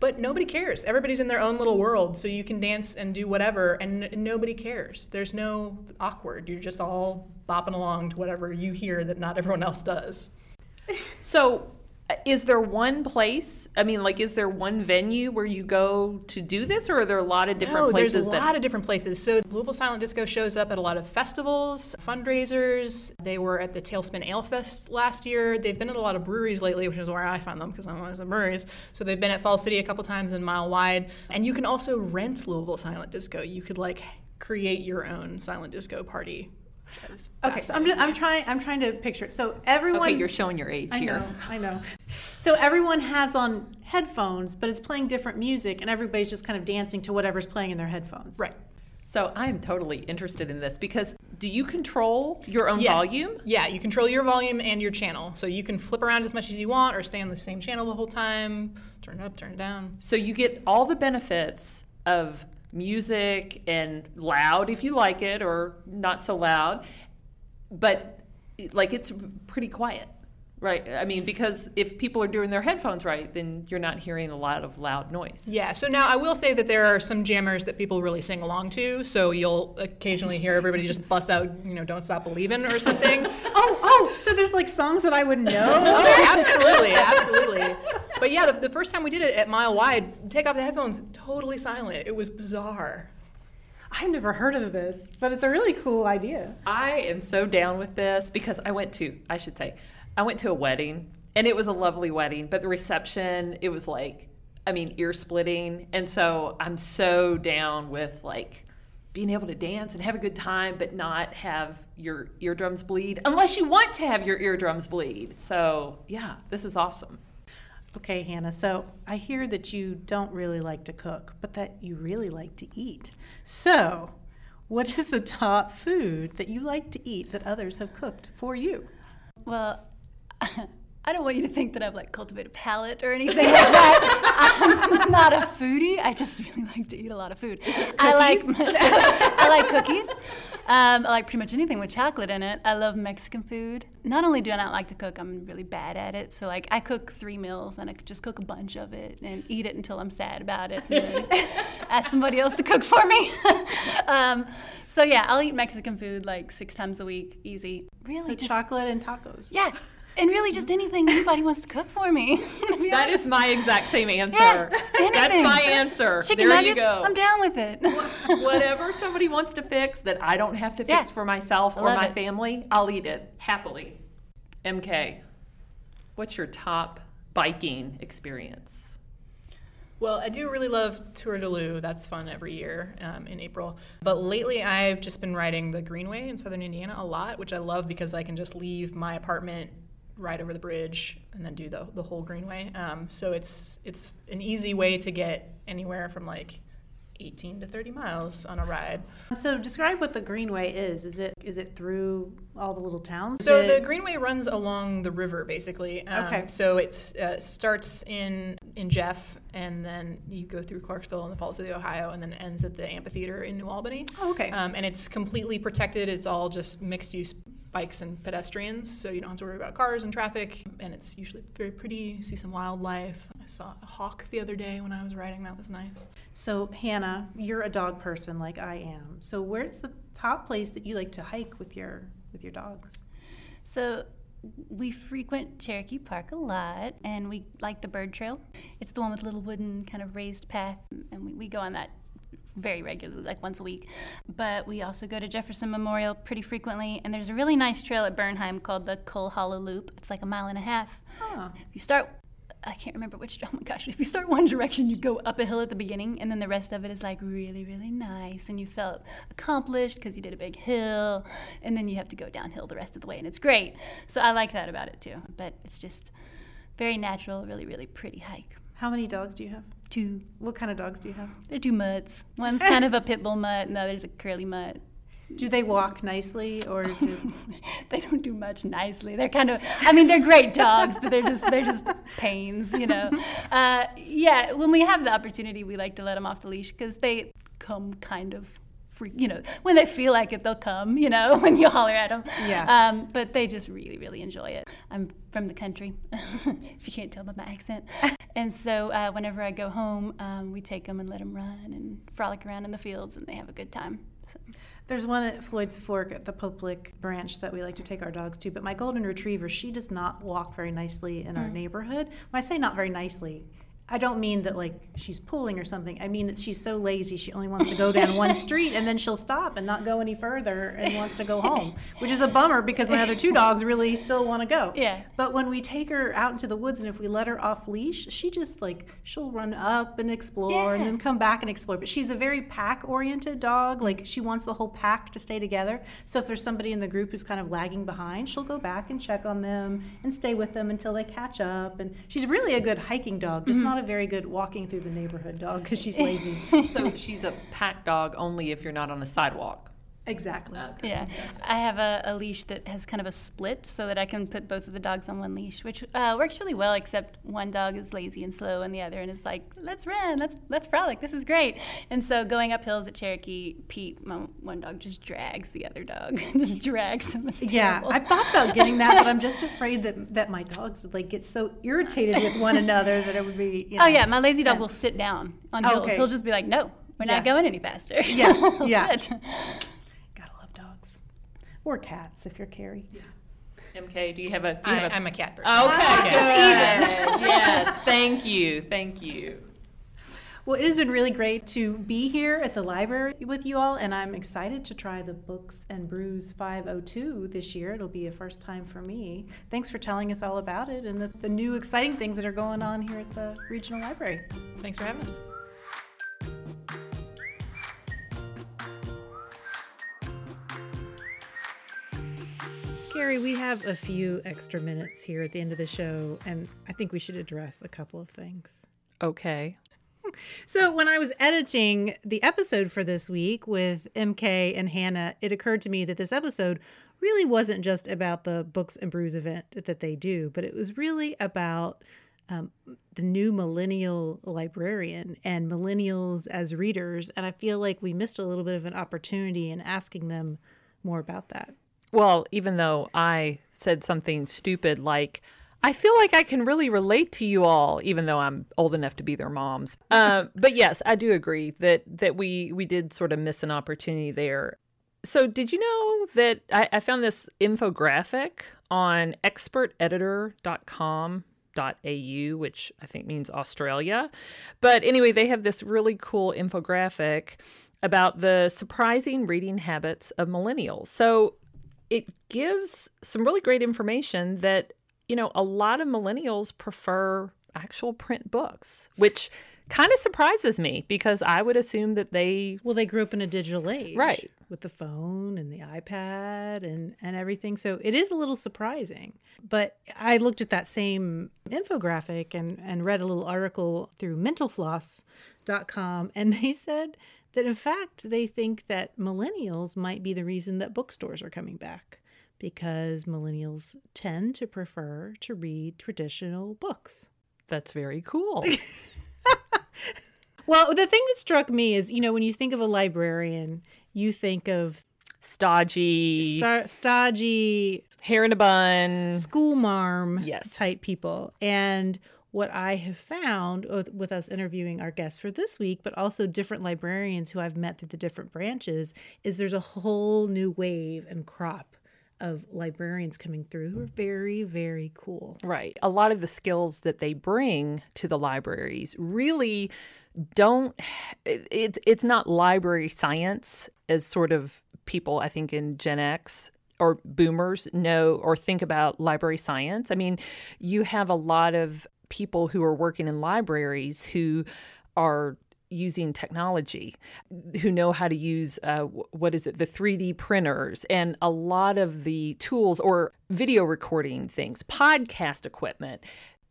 But nobody cares. Everybody's in their own little world, so you can dance and do whatever, and n- nobody cares. There's no awkward. You're just all bopping along to whatever you hear that not everyone else does. So, is there one place? I mean, like, is there one venue where you go to do this, or are there a lot of different no, places there's a that? lot of different places. So Louisville Silent Disco shows up at a lot of festivals, fundraisers. They were at the Tailspin Ale Fest last year. They've been at a lot of breweries lately, which is where I found them because I'm always at breweries. So they've been at Falls City a couple times and Mile Wide. And you can also rent Louisville Silent Disco. You could like create your own silent disco party. Which is Okay, so I'm just, I'm trying I'm trying to picture it. So everyone okay, you're showing your age here. I here. know, I know. So everyone has on headphones, but it's playing different music, and everybody's just kind of dancing to whatever's playing in their headphones. Right. So I'm totally interested in this because do you control your own Yes. volume? Yeah, you control your volume and your channel. So you can flip around as much as you want or stay on the same channel the whole time, turn it up, turn it down. So you get all the benefits of music and loud if you like it or not so loud, but like it's pretty quiet. Right. I mean, because if people are doing their headphones right, then you're not hearing a lot of loud noise. Yeah, so now I will say that there are some jammers that people really sing along to. So you'll occasionally hear everybody just bust out, you know, "Don't Stop Believing" or something. [laughs] Oh, oh, so there's like songs that I would know. [laughs] oh, absolutely, absolutely. But yeah, the, the first time we did it at Mile Wide, take off the headphones, totally silent. It was bizarre. I've never heard of this, but it's a really cool idea. I am so down with this because I went to, I should say, I went to a wedding and it was a lovely wedding, but the reception, it was like, I mean, ear splitting. And so I'm so down with like being able to dance and have a good time, but not have your eardrums bleed unless you want to have your eardrums bleed. So yeah, this is awesome. Okay, Hannah, so I hear that you don't really like to cook, but that you really like to eat. So, what is the top food that you like to eat that others have cooked for you? Well, [laughs] I don't want you to think that I've like cultivated a palate or anything like that. [laughs] I'm not a foodie. I just really like to eat a lot of food. I like [laughs] I like cookies. Um, I like pretty much anything with chocolate in it. I love Mexican food. Not only do I not like to cook, I'm really bad at it. So like I cook three meals and I just cook a bunch of it and eat it until I'm sad about it. And then ask somebody else to cook for me. um, so yeah, I'll eat Mexican food like six times a week, easy. Really, So just chocolate and tacos. yeah, and really just anything anybody wants to cook for me. [laughs] to be That honest. is my exact same answer. Yeah, That's anything. my answer. chicken there nuggets. you go. I'm down with it. Whatever somebody wants to fix that I don't have to fix Yeah. for myself or my it. family, I'll eat it happily. MK, what's your top biking experience? Well, I do really love Tour de Lou. That's fun every year um, in April. But lately, I've just been riding the Greenway in southern Indiana a lot, which I love because I can just leave my apartment, ride over the bridge, and then do the, the whole Greenway. Um, so it's it's an easy way to get anywhere from like 18 to 30 miles on a ride. So describe what the Greenway is. Is it is it through all the little towns? So it- the Greenway runs along the river, basically. Um, Okay. So it uh, starts in in Jeff, and then you go through Clarksville and the Falls of the Ohio, and then ends at the amphitheater in New Albany. Oh, okay. Um, and it's completely protected. It's all just mixed use bikes and pedestrians, so you don't have to worry about cars and traffic. And it's usually very pretty. You see some wildlife. I saw a hawk the other day when I was riding. That was nice. So Hannah, you're a dog person like I am. So where's the top place that you like to hike with your with your dogs? So we frequent Cherokee Park a lot, and we like the bird trail. It's the one with a little wooden kind of raised path, and we, we go on that very regularly, like once a week. But we also go to Jefferson Memorial pretty frequently, and there's a really nice trail at Bernheim called the Cull Hollow Loop. It's like a mile and a half. Huh. If you start, I can't remember which. [laughs] Oh my gosh! If you start one direction, you go up a hill at the beginning, and then the rest of it is like really, really nice, and you felt accomplished because you did a big hill, and then you have to go downhill the rest of the way, and it's great. So I like that about it too. But it's just very natural, really, really pretty hike. How many dogs do you have? Two, What kind of dogs do you have? they're two mutts. One's [laughs] kind of a pit bull mutt, and the other's a curly mutt. Do they walk nicely or do [laughs] they don't do much nicely. They're kind of, I mean, they're great dogs, but they're just they're just [laughs] pains, you know. Uh, yeah, when we have the opportunity, we like to let them off the leash because they come kind of. Free, you know, when they feel like it, they'll come. You know, when you holler at them. Yeah. Um, but they just really, really enjoy it. I'm from the country, if you can't tell by my accent. And so uh, whenever I go home, um, we take them and let them run and frolic around in the fields, and they have a good time. So. There's one at Floyd's Fork at the Pope Lick branch that we like to take our dogs to, but my golden retriever, she does not walk very nicely in our neighborhood. When I say not very nicely, I don't mean that like she's pulling or something. I mean that she's so lazy she only wants to go down one [laughs] street and then she'll stop and not go any further and wants to go [laughs] home, which is a bummer because my other two dogs really still want to go. Yeah. But when we take her out into the woods and if we let her off leash, she just like she'll run up and explore and then come back and explore. But she's a very pack oriented dog. Like she wants the whole pack to stay together. So if there's somebody in the group who's kind of lagging behind, she'll go back and check on them and stay with them until they catch up. And she's really a good hiking dog, just mm-hmm. not a very good walking through the neighborhood dog because she's [laughs] lazy. So she's a pack dog only if you're not on a sidewalk. Exactly. Yeah, I have a, a leash that has kind of a split so that I can put both of the dogs on one leash, which uh, works really well. Except one dog is lazy and slow, and the other and is like, "Let's run, let's let's frolic, this is great." And so going up hills at Cherokee, Pete, my one dog, just drags the other dog, [laughs] just drags him. It's Yeah, terrible. I thought about getting that, but I'm just [laughs] afraid that that my dogs would like get so irritated with one another that it would be. You know, Oh yeah, my lazy dog tense. will sit down on Oh, hills. okay. He'll just be like, "No, we're Yeah. not going any faster." Yeah, [laughs] He'll yeah. sit. Gotta love dogs or cats if you're Carrie. MK, do you have a? Do you I, have a I'm a cat person. Okay, ah, It's good. yes, thank you, thank you. Well, it has been really great to be here at the library with you all, and I'm excited to try the Books and Brews 502 this year. It'll be a first time for me. Thanks for telling us all about it and the, the new exciting things that are going on here at the regional library. Thanks for having us. Carrie, we have a few extra minutes here at the end of the show, and I think we should address a couple of things. Okay. So, when I was editing the episode for this week with MK and Hannah, it occurred to me that this episode really wasn't just about the Books and Brews event that they do, but it was really about um, the new millennial librarian and millennials as readers. And I feel like we missed a little bit of an opportunity in asking them more about that. Well, even though I said something stupid like, I feel like I can really relate to you all, even though I'm old enough to be their moms. Um, [laughs] but yes, I do agree that that we we did sort of miss an opportunity there. So, did you know that I, I found this infographic on experteditor.com.au, which I think means Australia. But anyway, they have this really cool infographic about the surprising reading habits of millennials. So, it gives some really great information that you know a lot of millennials prefer actual print books which kind of surprises me because i would assume that they Well, they grew up in a digital age, Right. With the phone and the iPad and and everything. So it is a little surprising. But I looked at that same infographic and and read a little article through mentalfloss.com and they said that in fact they think that millennials might be the reason that bookstores are coming back because millennials tend to prefer to read traditional books. that's very cool [laughs] Well, the thing that struck me is, you know, when you think of a librarian, you think of stodgy star- stodgy, hair in a bun school marm Yes. type people. And what I have found with- us interviewing our guests for this week, but also different librarians who I've met through the different branches, is there's a whole new wave and crop of librarians coming through who are very, very cool. Right. A lot of the skills that they bring to the libraries really don't it- it's it's not library science as sort of people I think in Gen X or boomers know or think about library science. I mean, you have a lot of people who are working in libraries who are using technology who know how to use uh, what is it the 3d printers and a lot of the tools or video recording things podcast equipment.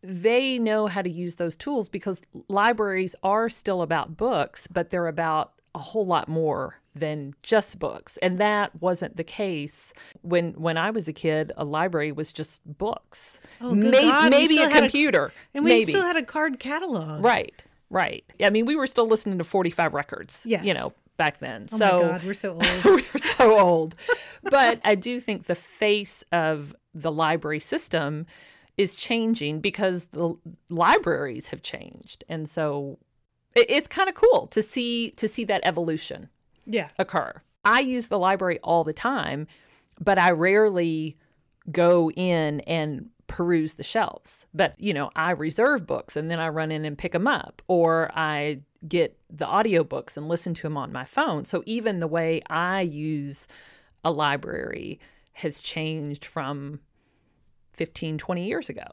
They know how to use those tools because libraries are still about books but they're about a whole lot more than just books and that wasn't the case when when i was a kid a library was just books Oh, good May- God, maybe a had a- computer And we maybe still had a card catalog. Right, right. Yeah. I mean, we were still listening to 45 records, Yes. you know, back then. Oh so my God, we're so [laughs] old. we were so old. But I do think the face of the library system is changing because the libraries have changed. And so it, it's kind of cool to see to see that evolution yeah. occur. I use the library all the time, but I rarely go in and peruse the shelves. But, you know, I reserve books and then I run in and pick them up, or I get the audiobooks and listen to them on my phone. So even the way I use a library has changed from 15, 20 years ago.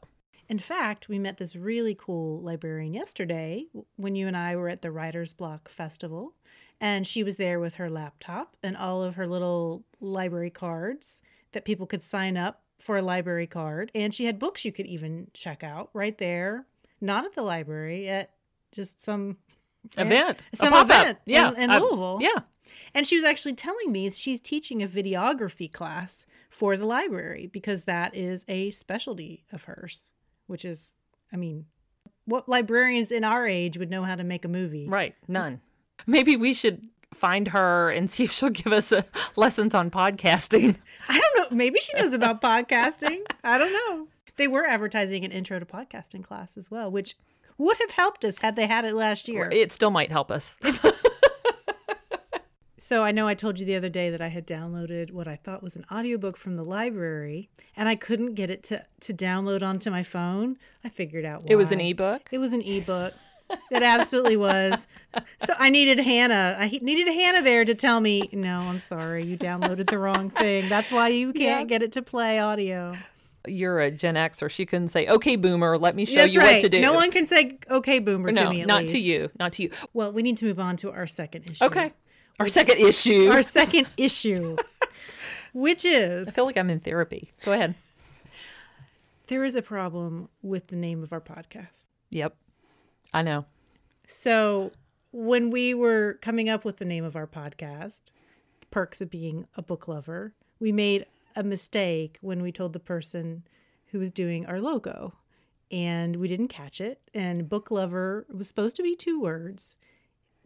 In fact, we met this really cool librarian yesterday when you and I were at the Writer's Block Festival. And she was there with her laptop and all of her little library cards that people could sign up for a library card. And she had books you could even check out right there, not at the library, at just some [laughs] event, Some event yeah, in- in I- Louisville. yeah. And she was actually telling me she's teaching a videography class for the library because that is a specialty of hers, which is, I mean, what librarians in our age would know how to make a movie? Right, none. Maybe we should find her and [laughs] see if she'll give us uh lessons on podcasting. [laughs] I don't know. Maybe she knows about podcasting. I don't know. They were advertising an intro to podcasting class as well, which would have helped us had they had it last year. It still might help us. [laughs] So I know I told you the other day that I had downloaded what I thought was an audiobook from the library and I couldn't get it to, to download onto my phone. I figured out why. It was an ebook. It was an ebook. It absolutely was. So I needed Hannah. I needed Hannah there to tell me, no, I'm sorry, you downloaded the wrong thing. That's why you can't Yeah. get it to play audio. You're a Gen Xer. She couldn't say, "Okay, Boomer, let me show That's you right. what to do." No one can say, okay, boomer no, to me at not least. to you, not to you. Well, we need to move on to our second issue. Okay, our second issue. Our second issue, [laughs] which is I feel like I'm in therapy. Go ahead. there is a problem with the name of our podcast. Yep, I know. So when we were coming up with the name of our podcast, Perks of Being a Book Lover, we made a mistake when we told the person who was doing our logo. And we didn't catch it. And book lover was supposed to be two words,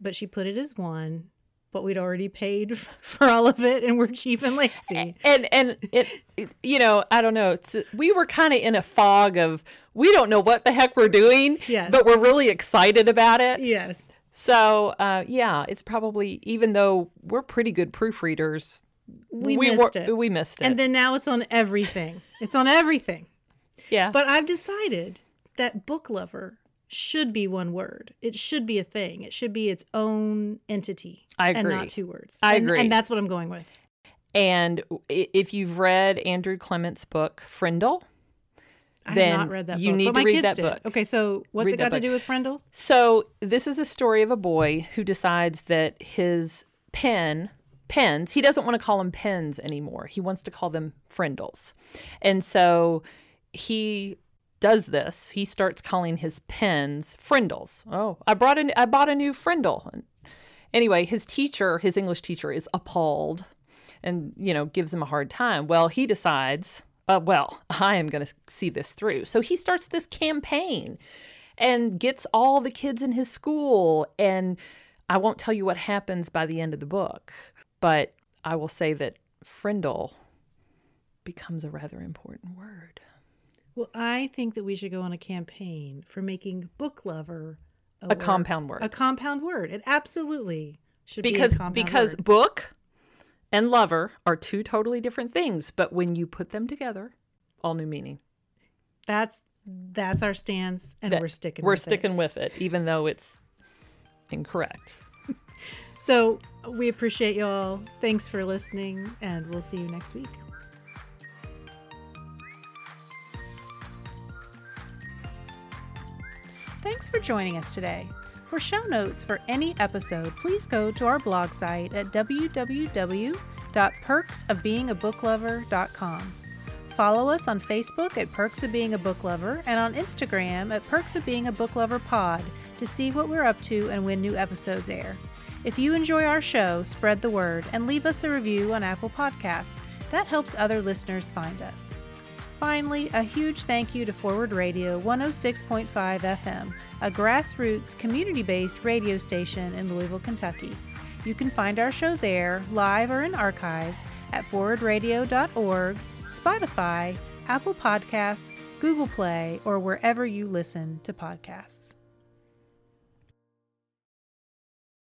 but she put it as one. But we'd already paid [laughs] for all of it, and we're cheap and lazy. And and it, it- you know, I don't know. It's, we were kind of in a fog of we don't know what the heck we're doing, Yes. but we're really excited about it. Yes. So uh, yeah, it's probably even though we're pretty good proofreaders, We, were- missed it. We missed it. And then now it's on everything. It's on everything. yeah, But I've decided that book lover should be one word. It should be a thing. It should be its own entity. I And not two words. I And- agree. And that's what I'm going with. and if you've read Andrew Clement's book Frindle, I Then have not read that you book. need but to my read kids that did. book. Okay, so what's Read it got to do with Frindle? So this is a story of a boy who decides that his pen pens he doesn't want to call them pens anymore. He wants to call them frindles, and so he does this. He starts calling his pens frindles. Oh, I brought an I bought a new frindle. Anyway, his teacher, his English teacher, is appalled, and you know gives him a hard time. Well, he decides. Uh, well, I am going to see this through. So he starts this campaign and gets all the kids in his school. And I won't tell you what happens by the end of the book, but I will say that frindle becomes a rather important word. Well, I think that we should go on a campaign for making book lover a, A word- compound word. A compound word. It absolutely should because be a compound because word. book and lover are two totally different things, but when you put them together, all new meaning. that's that's our stance, and That- we're sticking. We're with it. sticking with it, even though it's incorrect. [laughs] So we appreciate y'all. Thanks for listening, and we'll see you next week. Thanks for joining us today. For show notes for any episode, please go to our blog site at www.perksofbeingabooklover.com. Follow us on Facebook at Perks of Being a Book Lover and on Instagram at Perks of Being a Book Lover Pod to see what we're up to and when new episodes air. If you enjoy our show, spread the word and leave us a review on Apple Podcasts. That helps other listeners find us. Finally, a huge thank you to Forward Radio 106.5 FM, a grassroots, community based radio station in Louisville, Kentucky. You can find our show there, live or in archives, at forwardradio.org, Spotify, Apple Podcasts, Google Play, or wherever you listen to podcasts.